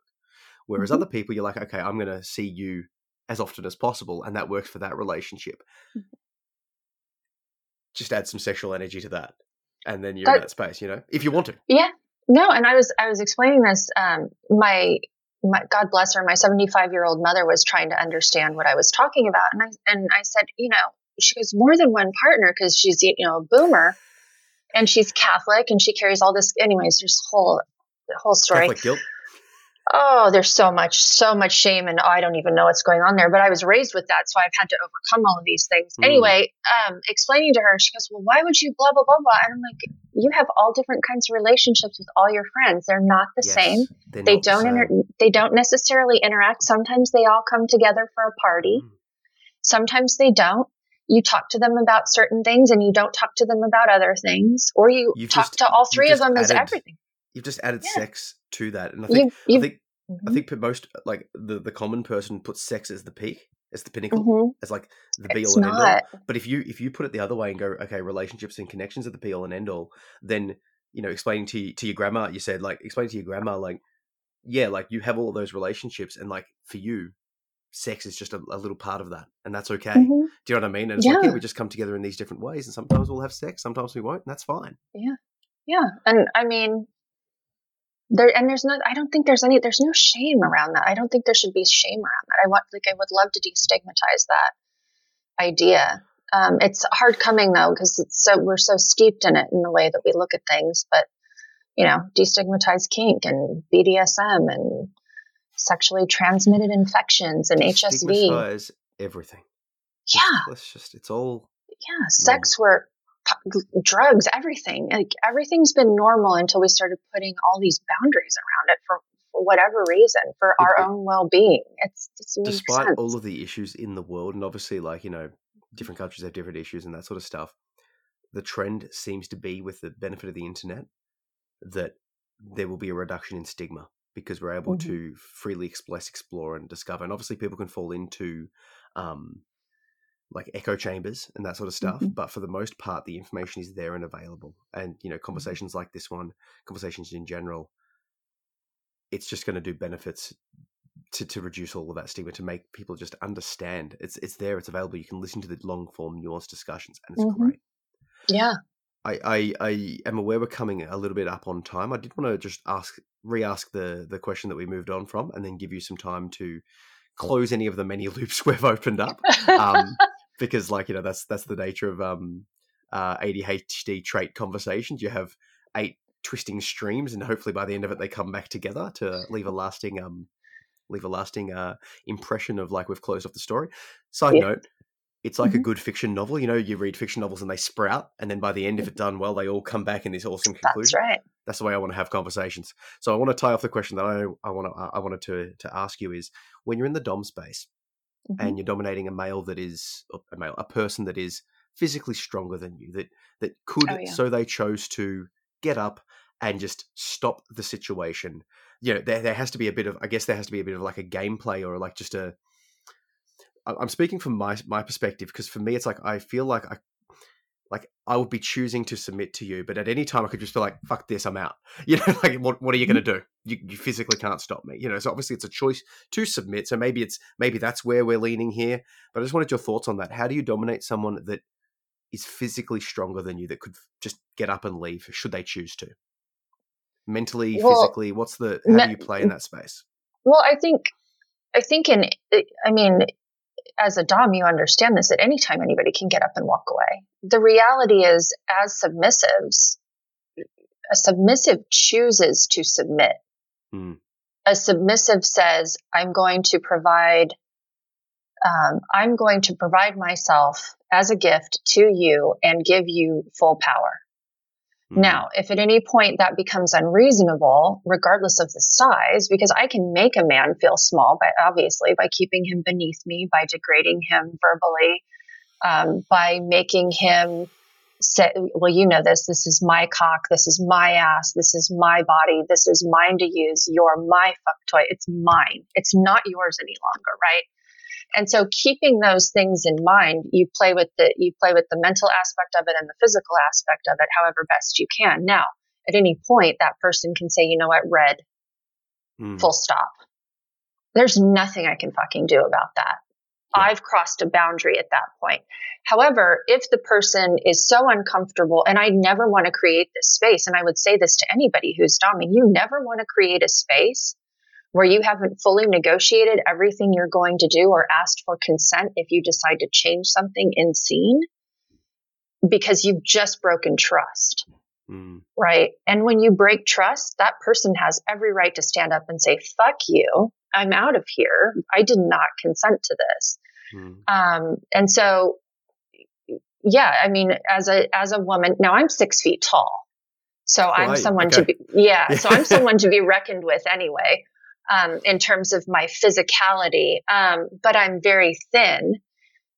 Whereas Mhm. other people, you're like, okay, I'm going to see you as often as possible, and that works for that relationship. [LAUGHS] Just add some sexual energy to that, and then you're in that space. You know, if you want to. Yeah. No, and I was I was explaining this. Um, my my God bless her, my 75 year old mother was trying to understand what I was talking about, and I and I said, you know, she goes more than one partner because she's you know a boomer, and she's Catholic and she carries all this. Anyways, there's whole whole story. Catholic guilt. Oh, there's so much, so much shame, and I don't even know what's going on there. But I was raised with that, so I've had to overcome all of these things. Mm. Anyway, um, explaining to her, she goes, "Well, why would you blah blah blah blah?" And I'm like, "You have all different kinds of relationships with all your friends. They're not the Yes, same. They the don't same. inter- they don't necessarily interact. Sometimes they all come together for a party. Mm. Sometimes they don't." You talk to them about certain things, and you don't talk to them about other things, or you You've talk just- to all three of them as everything. You've just added Yeah. sex to that, and I think You, I think I Mhm. think most like the the common person puts sex as the peak, as the pinnacle, Mhm. as like the be all and end all. But if you if you put it the other way and go, okay, relationships and connections are the be all and end all, then you know, explaining to to your grandma, you said like explain to your grandma like, yeah, like you have all those relationships, and like for you, sex is just a, a little part of that, and that's okay. Mhm. Do you know what I mean? And it's like, yeah, Yeah. we just come together in these different ways, and sometimes we'll have sex, sometimes we won't, and that's fine. Yeah yeah, and I mean, there and there's not. I don't think there's any. There's no shame around that. I don't think there should be shame around that. I want like I would love to destigmatize that idea. Um, it's hard coming though because it's so we're so steeped in it in the way that we look at things. But you know, destigmatize kink and BDSM and sexually transmitted infections and HSV. Everything. Yeah, let's just it's all yeah, sex work, drugs, everything. Like everything's been normal until we started putting all these boundaries around it for, for whatever reason, for our it- own well being. It's, it's despite sense. all of the issues in the world, and obviously, like you know, different countries have different issues and that sort of stuff. The trend seems to be, with the benefit of the internet, that there will be a reduction in stigma because we're able Mhm. to freely express, explore, and discover. And obviously, people can fall into um, like echo chambers and that sort of stuff. Mhm. But for the most part, the information is there and available. And you know, conversations like this one, conversations in general, it's just going to do benefits to, to reduce all of that stigma to make people just understand it's it's there it's available you can listen to the long form nuanced discussions and it's Mhm. great yeah. I, I i am aware we're coming a little bit up on time i did want to just ask re-ask the the question that we moved on from and then give you some time to close any of the many [LAUGHS] loops we've opened up um because like you know that's that's the nature of um uh adhd trait conversations you have eight twisting streams and hopefully by the end of it they come back together to leave a lasting um leave a lasting uh impression of like we've closed off the story side Yeah. note it's like a Mhm. good fiction novel you know you read fiction novels and they sprout and then by the end if it's done well they all come back in this awesome conclusion. That's right. that's the way I want to have conversations. So I want to tie off the question that I I want to I wanted to to ask you is when you're in the dom space Mhm. and you're dominating a male that is a male a person that is physically stronger than you that that could Oh, yeah. so they chose to get up and just stop the situation. You know, there there has to be a bit of I guess there has to be a bit of like a gameplay or like just a I'm speaking from my my perspective because for me it's like I feel like I like I would be choosing to submit to you, but at any time I could just be like, "Fuck this, I'm out." [LAUGHS] You know, like what what are you going to mm-hmm. do? You, you physically can't stop me. You know, so obviously it's a choice to submit. So maybe it's maybe that's where we're leaning here. But I just wanted your thoughts on that. How do you dominate someone that is physically stronger than you that could just get up and leave should they choose to? Mentally, Well, physically, what's the how do you play in that space? Well, I think, I think in, I mean, as a dom, you understand this. At any time, anybody can get up and walk away. The reality is, as submissives, a submissive chooses to submit. Hmm. A submissive says, "I'm going to provide." Um, I'm going to provide myself as a gift to you and give you full power. Mm, Now, if at any point that becomes unreasonable, regardless of the size, because I can make a man feel small, by obviously by keeping him beneath me, by degrading him verbally, um, by making him say, "Well, you know this. This is my cock. This is my ass. This is my body. This is mine to use. You're my fuck toy. It's mine. It's not yours any longer, right?" And so keeping those things in mind, you play with the you play with the mental aspect of it and the physical aspect of it however best you can. Now, at any point that person can say, "You know what, red, mm, full stop." there's nothing I can fucking do about that. Yeah. I've crossed a boundary at that point. However, if the person is so uncomfortable, and I never want to create this space, and I would say this to anybody who's doming, you never want to create a space where you haven't fully negotiated everything you're going to do or asked for consent if you decide to change something in scene because you've just broken trust. Mm. Right. And when you break trust, that person has every right to stand up and say, fuck you. I'm out of here. I did not consent to this. Mm. Um, and so, yeah, I mean, as a, as a woman, now I'm six feet tall. So I'm someone okay. to be, yeah, so I'm [LAUGHS] someone to be reckoned with anyway, um, in terms of my physicality. Um, but I'm very thin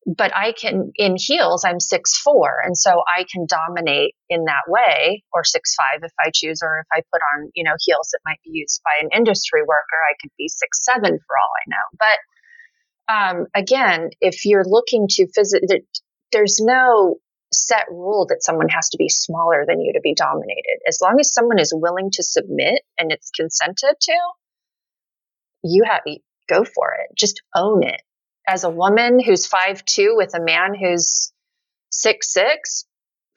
but I can in heels I'm six four and so I can dominate in that way or six five if I choose or if I put on you know heels that might be used by an industry worker I could be six seven for all I know but um, again if you're looking to visit there's no set rule that someone has to be smaller than you to be dominated as long as someone is willing to submit and it's consented to you have go for it just own it as a woman who's five two with a man who's six six,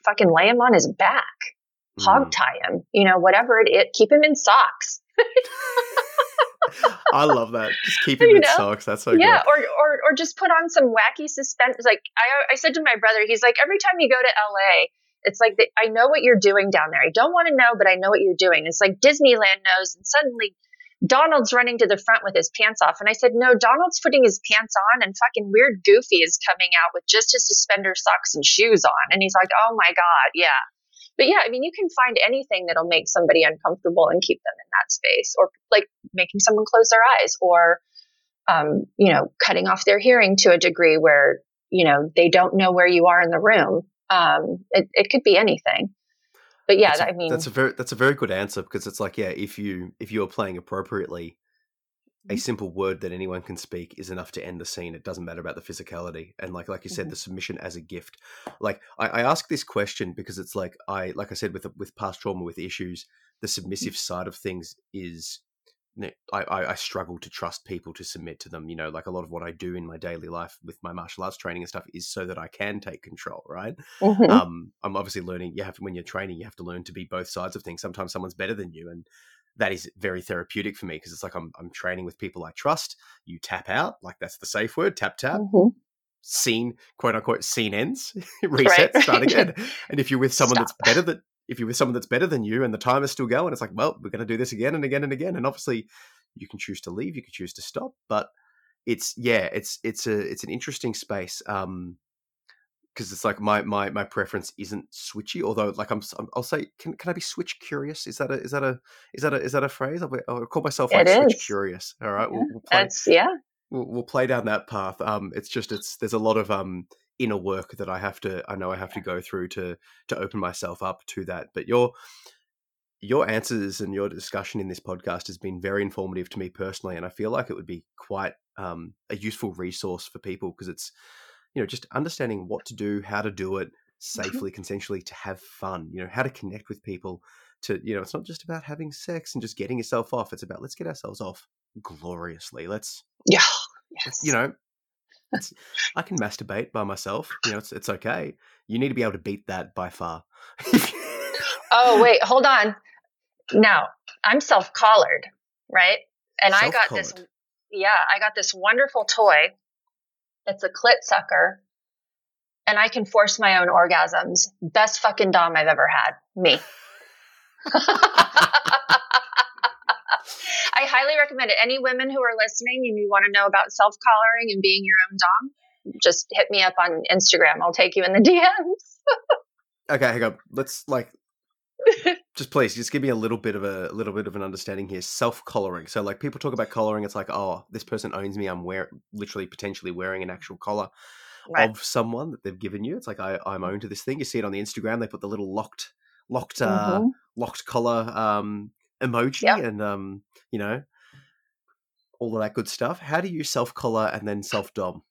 fucking lay him on his back, mm. hog tie him, you know, whatever it is, keep him in socks. [LAUGHS] I love that. Just keep him you in know? socks. That's so yeah. Good. Or or or just put on some wacky suspenders. Like I I said to my brother, he's like every time you go to L.A. It's like the, I know what you're doing down there. I don't want to know, but I know what you're doing. It's like Disneyland knows, and suddenly Donald's running to the front with his pants off. And I said, No, Donald's putting his pants on, and fucking weird Goofy is coming out with just his suspender socks and shoes on. And he's like, Oh my God, yeah. But yeah, I mean, you can find anything that'll make somebody uncomfortable and keep them in that space, or like making someone close their eyes, or, um, you know, cutting off their hearing to a degree where, you know, they don't know where you are in the room. Um, it, it could be anything but yeah, a, I mean, that's a very that's a very good answer because it's like yeah, if you if you are playing appropriately, a mm-hmm. simple word that anyone can speak is enough to end the scene. It doesn't matter about the physicality and like like you said, mm-hmm. the submission as a gift. Like I, I, ask this question because it's like I like I said with with past trauma with issues, the mm-hmm. submissive side of things is I, I, struggle to trust people to submit to them. You know, like a lot of what I do in my daily life with my martial arts training and stuff is so that I can take control. Right. Mm-hmm. Um, I'm obviously learning. You have to when you're training, you have to learn to be both sides of things. Sometimes someone's better than you, and that is very therapeutic for me because it's like I'm I'm training with people I trust. You tap out, like that's the safe word. Tap tap. Mm-hmm. Scene, quote unquote, scene ends, [LAUGHS] reset, right. start again. [LAUGHS] And if you're with someone Stop. that's better that if you're with someone that's better than you and the time is still going, it's like, well, we're going to do this again and again and again. And obviously, you can choose to leave, you can choose to stop, but it's yeah, it's it's a it's an interesting space. Um, because it's like my my my preference isn't switchy. Although, like I'm, I'll say, can can I be switch curious? Is that a is that a is that a is that a phrase? I'll, I'll call myself like it switch is. curious. All right, yeah. we'll, we'll play, that's yeah. We'll, we'll play down that path. Um, it's just it's there's a lot of um inner work that I have to I know I have to go through to to open myself up to that. But your your answers and your discussion in this podcast has been very informative to me personally, and I feel like it would be quite um, a useful resource for people because it's you know just understanding what to do, how to do it mm-hmm. safely, consensually, to have fun. You know how to connect with people. To you know, it's not just about having sex and just getting yourself off. It's about let's get ourselves off gloriously. Let's yeah, yes. you know, I can masturbate by myself. You know, it's it's okay. You need to be able to beat that by far. oh wait, hold on. [LAUGHS] Now I'm self collared, right? And I got this. Yeah, I got this wonderful toy. It's a clit sucker, and I can force my own orgasms. Best fucking dom I've ever had. Me. [LAUGHS] [LAUGHS] I highly recommend it. Any women who are listening and you want to know about self collaring and being your own dom, just hit me up on Instagram. I'll take you in the [LAUGHS] DMs. okay, hang on. Let's like [LAUGHS] just please just give me a little bit of a, a little bit of an understanding here. Self collaring. So like people talk about collaring, it's like, oh, this person owns me. I'm wear literally potentially wearing an actual collar. Right. Of someone that they've given you, it's like I, I'm owned to this thing. You see it on the Instagram. They put the little locked, locked, uh, mm-hmm. locked collar um, emoji, yep. and um, you know, all of that good stuff. How do you self collar and then self dom?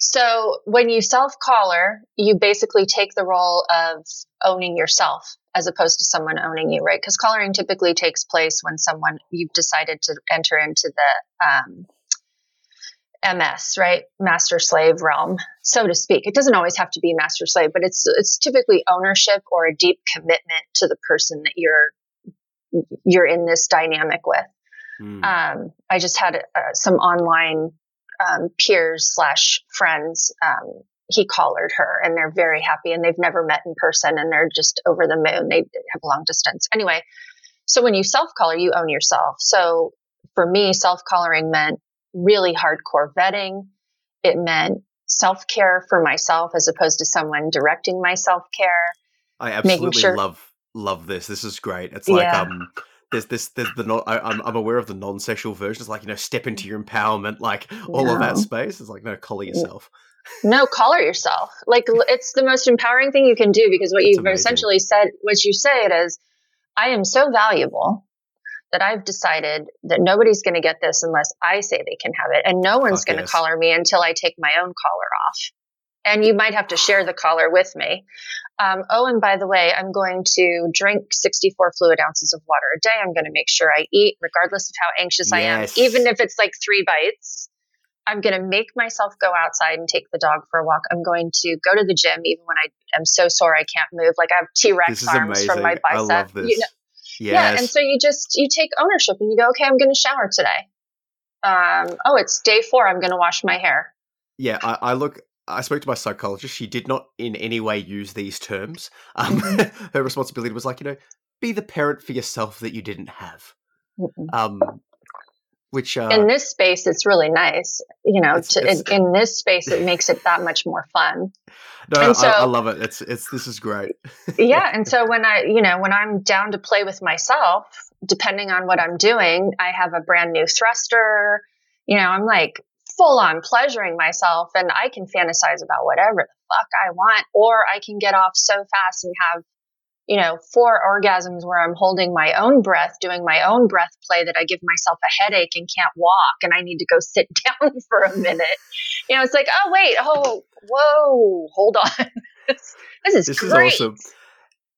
So when you self collar, you basically take the role of owning yourself as opposed to someone owning you, right? Because collaring typically takes place when someone you've decided to enter into the um, MS, right? Master slave realm, so to speak. It doesn't always have to be master slave, but it's it's typically ownership or a deep commitment to the person that you're you're in this dynamic with. Mm. Um, I just had uh, some online um, peers slash friends. Um, he collared her, and they're very happy, and they've never met in person, and they're just over the moon. They have long distance anyway. So when you self collar, you own yourself. So for me, self collaring meant really hardcore vetting. It meant self care for myself as opposed to someone directing my self care. I absolutely sure- love love this. This is great. It's like yeah. um there's this there's the not I, am I'm aware of the non-sexual version. It's like you know step into your empowerment, like all no. of that space. It's like no, collar yourself. No, collar yourself. Like [LAUGHS] it's the most empowering thing you can do because what That's you've amazing. essentially said, what you say it is, I am so valuable that I've decided that nobody's going to get this unless I say they can have it. And no one's going to yes. collar me until I take my own collar off. And you might have to share the collar with me. Um, oh, and by the way, I'm going to drink 64 fluid ounces of water a day. I'm going to make sure I eat, regardless of how anxious yes. I am, even if it's like three bites. I'm going to make myself go outside and take the dog for a walk. I'm going to go to the gym even when I am so sore I can't move. Like I have T Rex arms from my bicep. I love this. You know, Yes. Yeah, and so you just you take ownership and you go, okay, I'm going to shower today. Um, oh, it's day four. I'm going to wash my hair. Yeah, I, I, look. I spoke to my psychologist. She did not in any way use these terms. Um, mm-hmm. [LAUGHS] her responsibility was like, you know, be the parent for yourself that you didn't have. Mm-hmm. Um, which uh, in this space, it's really nice. You know, it's, to, it's, in this space, it makes it that much more fun. No, and so, I, I, love it. It's it's this is great. yeah, [LAUGHS] and so when I you know when I'm down to play with myself, depending on what I'm doing, I have a brand new thruster. You know, I'm like full on pleasuring myself, and I can fantasize about whatever the fuck I want, or I can get off so fast and have you know, four orgasms where I'm holding my own breath, doing my own breath play that I give myself a headache and can't walk and I need to go [LAUGHS] sit down for a minute. You know, it's like, oh, wait, oh, whoa, hold on. [LAUGHS] this, is this great. is awesome.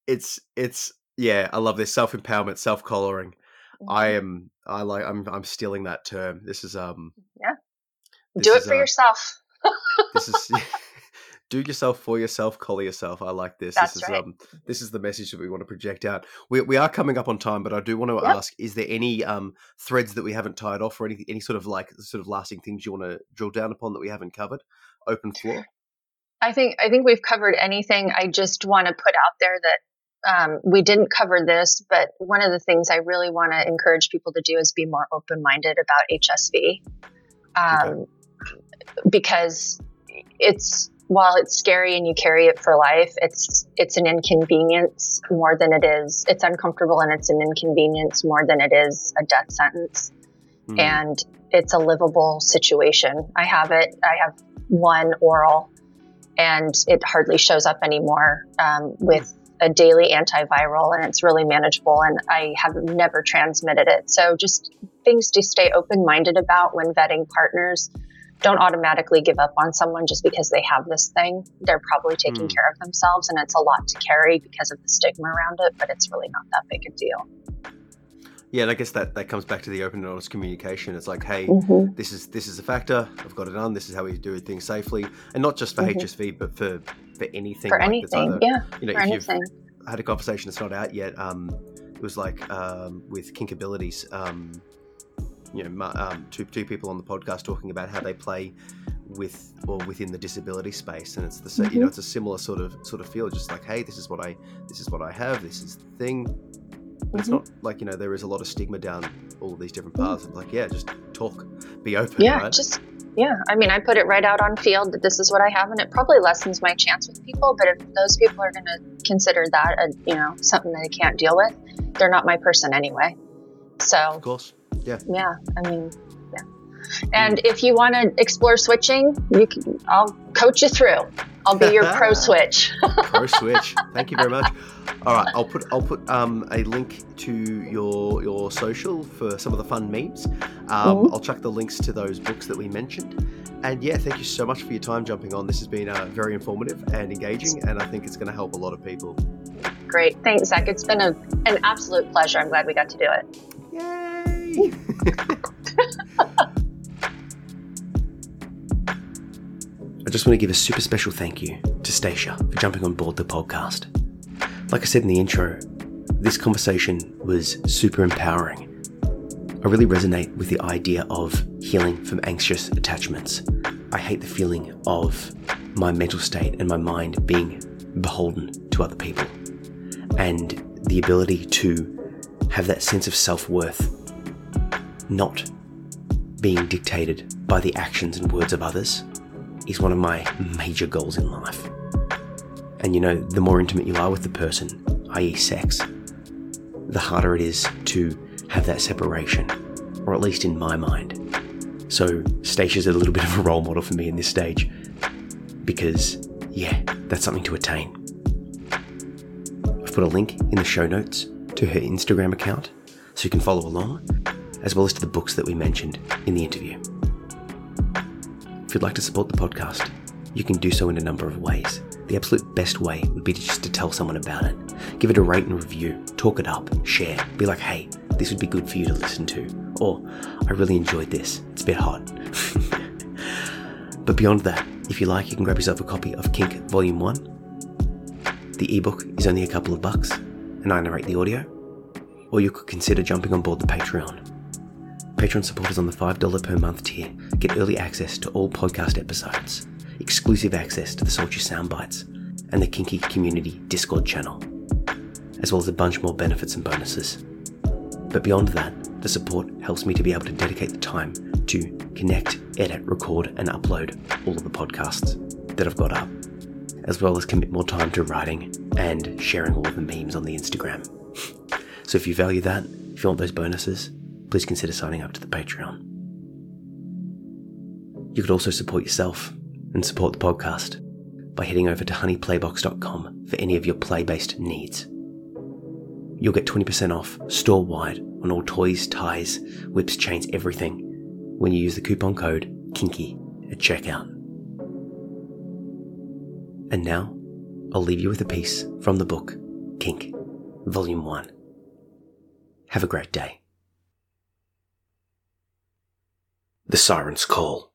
It's, it's, yeah, I love this self empowerment, self collaring. Mm-hmm. I am, I like, I'm, I'm stealing that term. This is, um, yeah, do it for uh, yourself. this is, [LAUGHS] [LAUGHS] do yourself for yourself, call yourself. I like this. That's this is right. um this is the message that we want to project out. We we are coming up on time, but I do want to yep. ask: Is there any um threads that we haven't tied off, or any any sort of like sort of lasting things you want to drill down upon that we haven't covered? Open floor. I think I think we've covered anything. I just want to put out there that um, we didn't cover this, but one of the things I really want to encourage people to do is be more open minded about HSV, um, okay. Because it's while it's scary and you carry it for life, it's it's an inconvenience more than it is. It's uncomfortable and it's an inconvenience more than it is a death sentence. Mm. And it's a livable situation. I have it. I have one oral, and it hardly shows up anymore um, with a daily antiviral, and it's really manageable. And I have never transmitted it. So just things to stay open minded about when vetting partners don't automatically give up on someone just because they have this thing. They're probably taking mm. care of themselves, and it's a lot to carry because of the stigma around it, but it's really not that big a deal. Yeah, and I guess that, that comes back to the open and honest communication. It's like, hey, mm-hmm. this is this is a factor. I've got it done. This is how we do things safely, and not just for mm-hmm. HSV, but for for anything. For like anything, either, yeah. You know, for if anything. you've had a conversation that's not out yet, um, it was like um, with kink abilities. Um, you know um, two two people on the podcast talking about how they play with or within the disability space and it's the mm-hmm. you know mm-hmm. it's a similar sort of sort of feel just like hey this is what i this is what i have this is the thing but mm-hmm. it's not like you know there is a lot of stigma down all these different mm. paths like yeah just talk be open yeah right? just yeah i mean i put it right out on Feeld that this is what i have and it probably lessens my chance with people but if those people are going to consider that a you know something that they can't deal with they're not my person anyway so of course yeah. Yeah. I mean, yeah. And if you want to explore switching, you can, I'll coach you through. I'll be your pro [LAUGHS] switch. pro [LAUGHS] switch. Thank you very much. All right, I'll put I'll put um, a link to your your social for some of the fun memes. Um, mm-hmm. I'll chuck the links to those books that we mentioned. And yeah, thank you so much for your time jumping on. This has been uh, very informative and engaging, and I think it's going to help a lot of people. Great. Thanks, Zach. It's been a, an absolute pleasure. I'm glad we got to do it. Yay! I just want to give a super special thank you to Stacia for jumping on board the podcast. Like I said in the intro, this conversation was super empowering. I really resonate with the idea of healing from anxious attachments. I hate the feeling of my mental state and my mind being beholden to other people and the ability to have that sense of self worth not being dictated by the actions and words of others is one of my major goals in life. And you know, the more intimate you are with the person, i.e., sex, the harder it is to have that separation, or at least in my mind. So, Stacia's a little bit of a role model for me in this stage because, yeah, that's something to attain. I've put a link in the show notes to her Instagram account so you can follow along, as well as to the books that we mentioned in the interview. If you'd like to support the podcast, you can do so in a number of ways. The absolute best way would be to just to tell someone about it. Give it a rate and review, talk it up, share, be like, hey, this would be good for you to listen to. Or, I really enjoyed this, it's a bit hot. [LAUGHS] but beyond that, if you like, you can grab yourself a copy of Kink Volume 1 the ebook is only a couple of bucks, and I narrate the audio. Or you could consider jumping on board the Patreon. Patreon supporters on the $5 per month tier get early access to all podcast episodes, exclusive access to the Sultry Soundbites, and the Kinky Community Discord channel, as well as a bunch more benefits and bonuses. But beyond that, the support helps me to be able to dedicate the time to connect, edit, record, and upload all of the podcasts that I've got up as well as commit more time to writing and sharing all of the memes on the Instagram. [LAUGHS] so if you value that, if you want those bonuses, please consider signing up to the Patreon. You could also support yourself and support the podcast by heading over to honeyplaybox.com for any of your play based needs. You'll get 20% off store wide on all toys, ties, whips, chains, everything when you use the coupon code KINKY at checkout. And now, I'll leave you with a piece from the book Kink, Volume 1. Have a great day. The Siren's Call.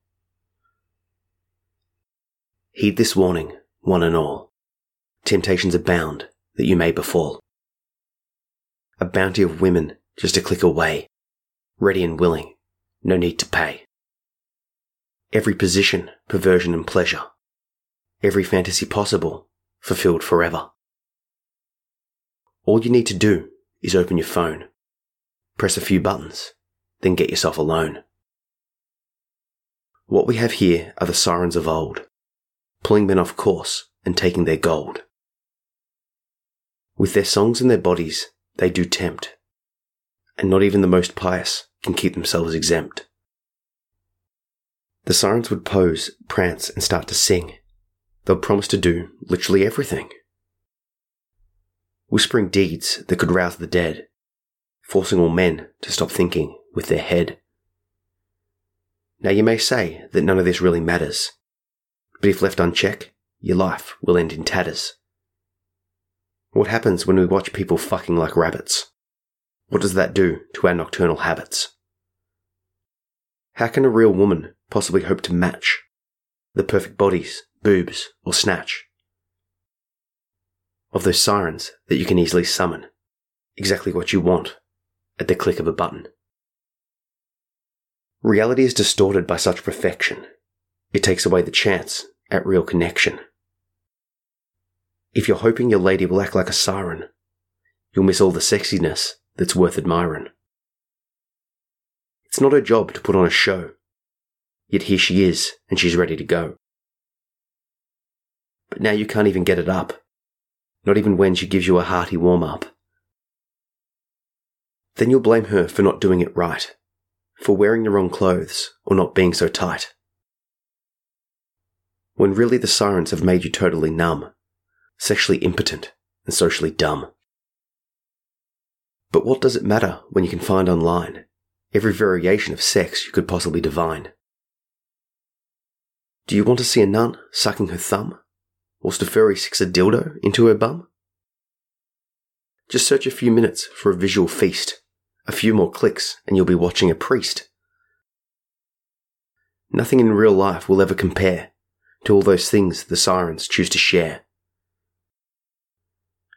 Heed this warning, one and all. Temptations abound that you may befall. A bounty of women just a click away, ready and willing, no need to pay. Every position, perversion, and pleasure every fantasy possible, fulfilled forever. All you need to do is open your phone, press a few buttons, then get yourself alone. What we have here are the sirens of old, pulling men off course and taking their gold. With their songs and their bodies, they do tempt, and not even the most pious can keep themselves exempt. The sirens would pose, prance, and start to sing They'll promise to do literally everything. Whispering deeds that could rouse the dead, forcing all men to stop thinking with their head. Now you may say that none of this really matters, but if left unchecked, your life will end in tatters. What happens when we watch people fucking like rabbits? What does that do to our nocturnal habits? How can a real woman possibly hope to match the perfect bodies boobs, or snatch. Of those sirens that you can easily summon exactly what you want at the click of a button. Reality is distorted by such perfection. It takes away the chance at real connection. If you're hoping your lady will act like a siren, you'll miss all the sexiness that's worth admiring. It's not her job to put on a show, yet here she is and she's ready to go but now you can't even get it up. Not even when she gives you a hearty warm up. Then you'll blame her for not doing it right, for wearing the wrong clothes or not being so tight. When really the sirens have made you totally numb, sexually impotent, and socially dumb. But what does it matter when you can find online every variation of sex you could possibly divine? Do you want to see a nun sucking her thumb? Whilst a furry sticks a dildo into her bum? Just search a few minutes for a visual feast. A few more clicks and you'll be watching a priest. Nothing in real life will ever compare to all those things the sirens choose to share.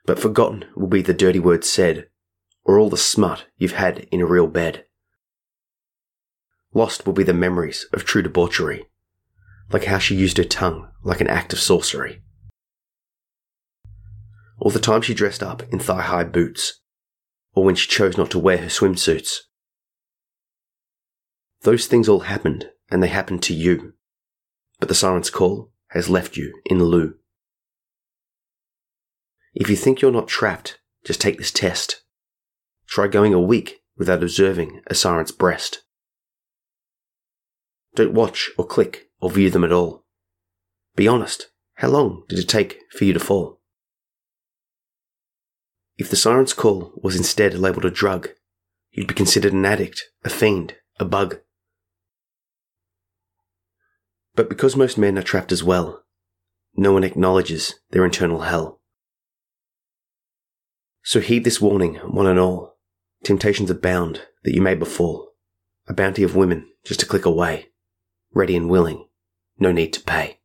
But forgotten will be the dirty words said, or all the smut you've had in a real bed. Lost will be the memories of true debauchery, like how she used her tongue like an act of sorcery. Or the time she dressed up in thigh high boots, or when she chose not to wear her swimsuits. Those things all happened, and they happened to you. But the siren's call has left you in the loo. If you think you're not trapped, just take this test. Try going a week without observing a siren's breast. Don't watch or click or view them at all. Be honest, how long did it take for you to fall? If the siren's call was instead labelled a drug, you'd be considered an addict, a fiend, a bug. But because most men are trapped as well, no one acknowledges their internal hell. So heed this warning, one and all. Temptations abound that you may befall. A bounty of women just a click away. Ready and willing, no need to pay.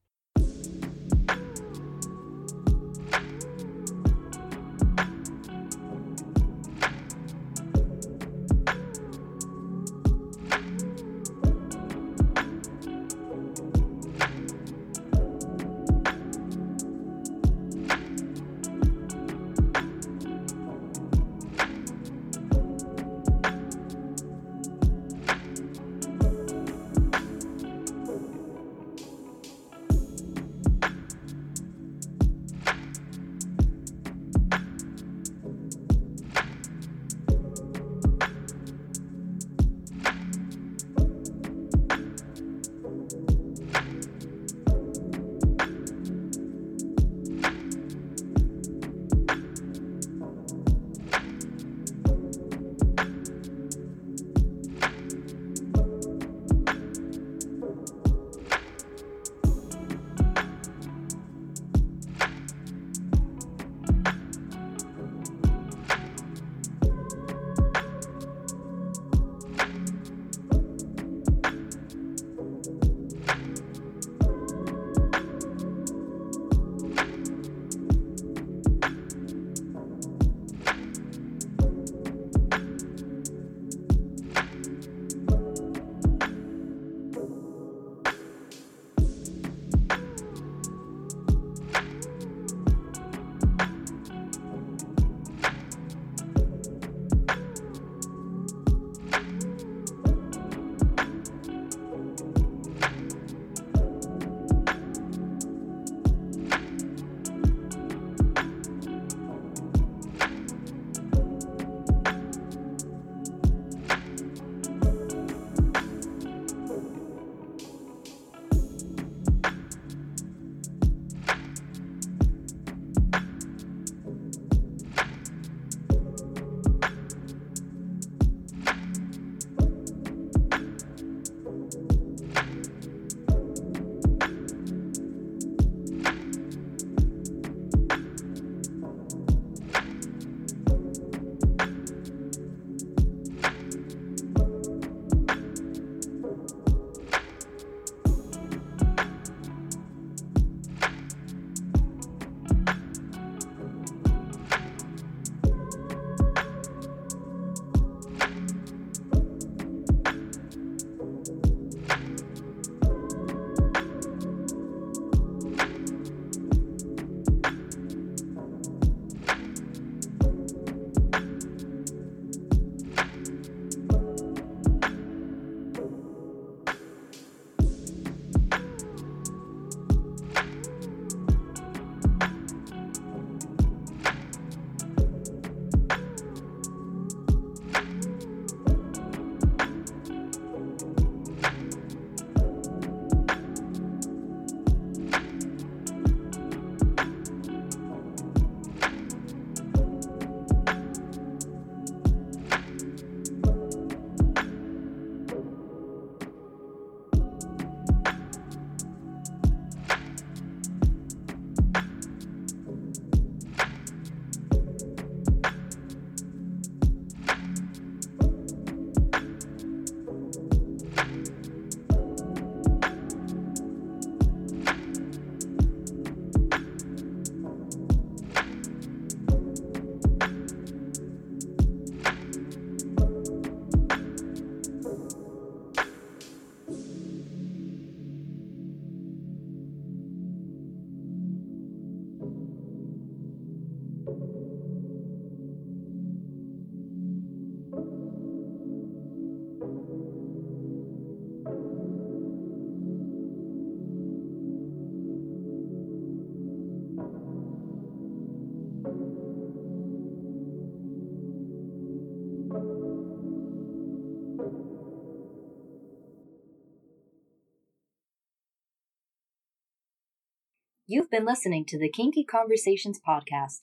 You've been listening to the Kinky Conversations podcast.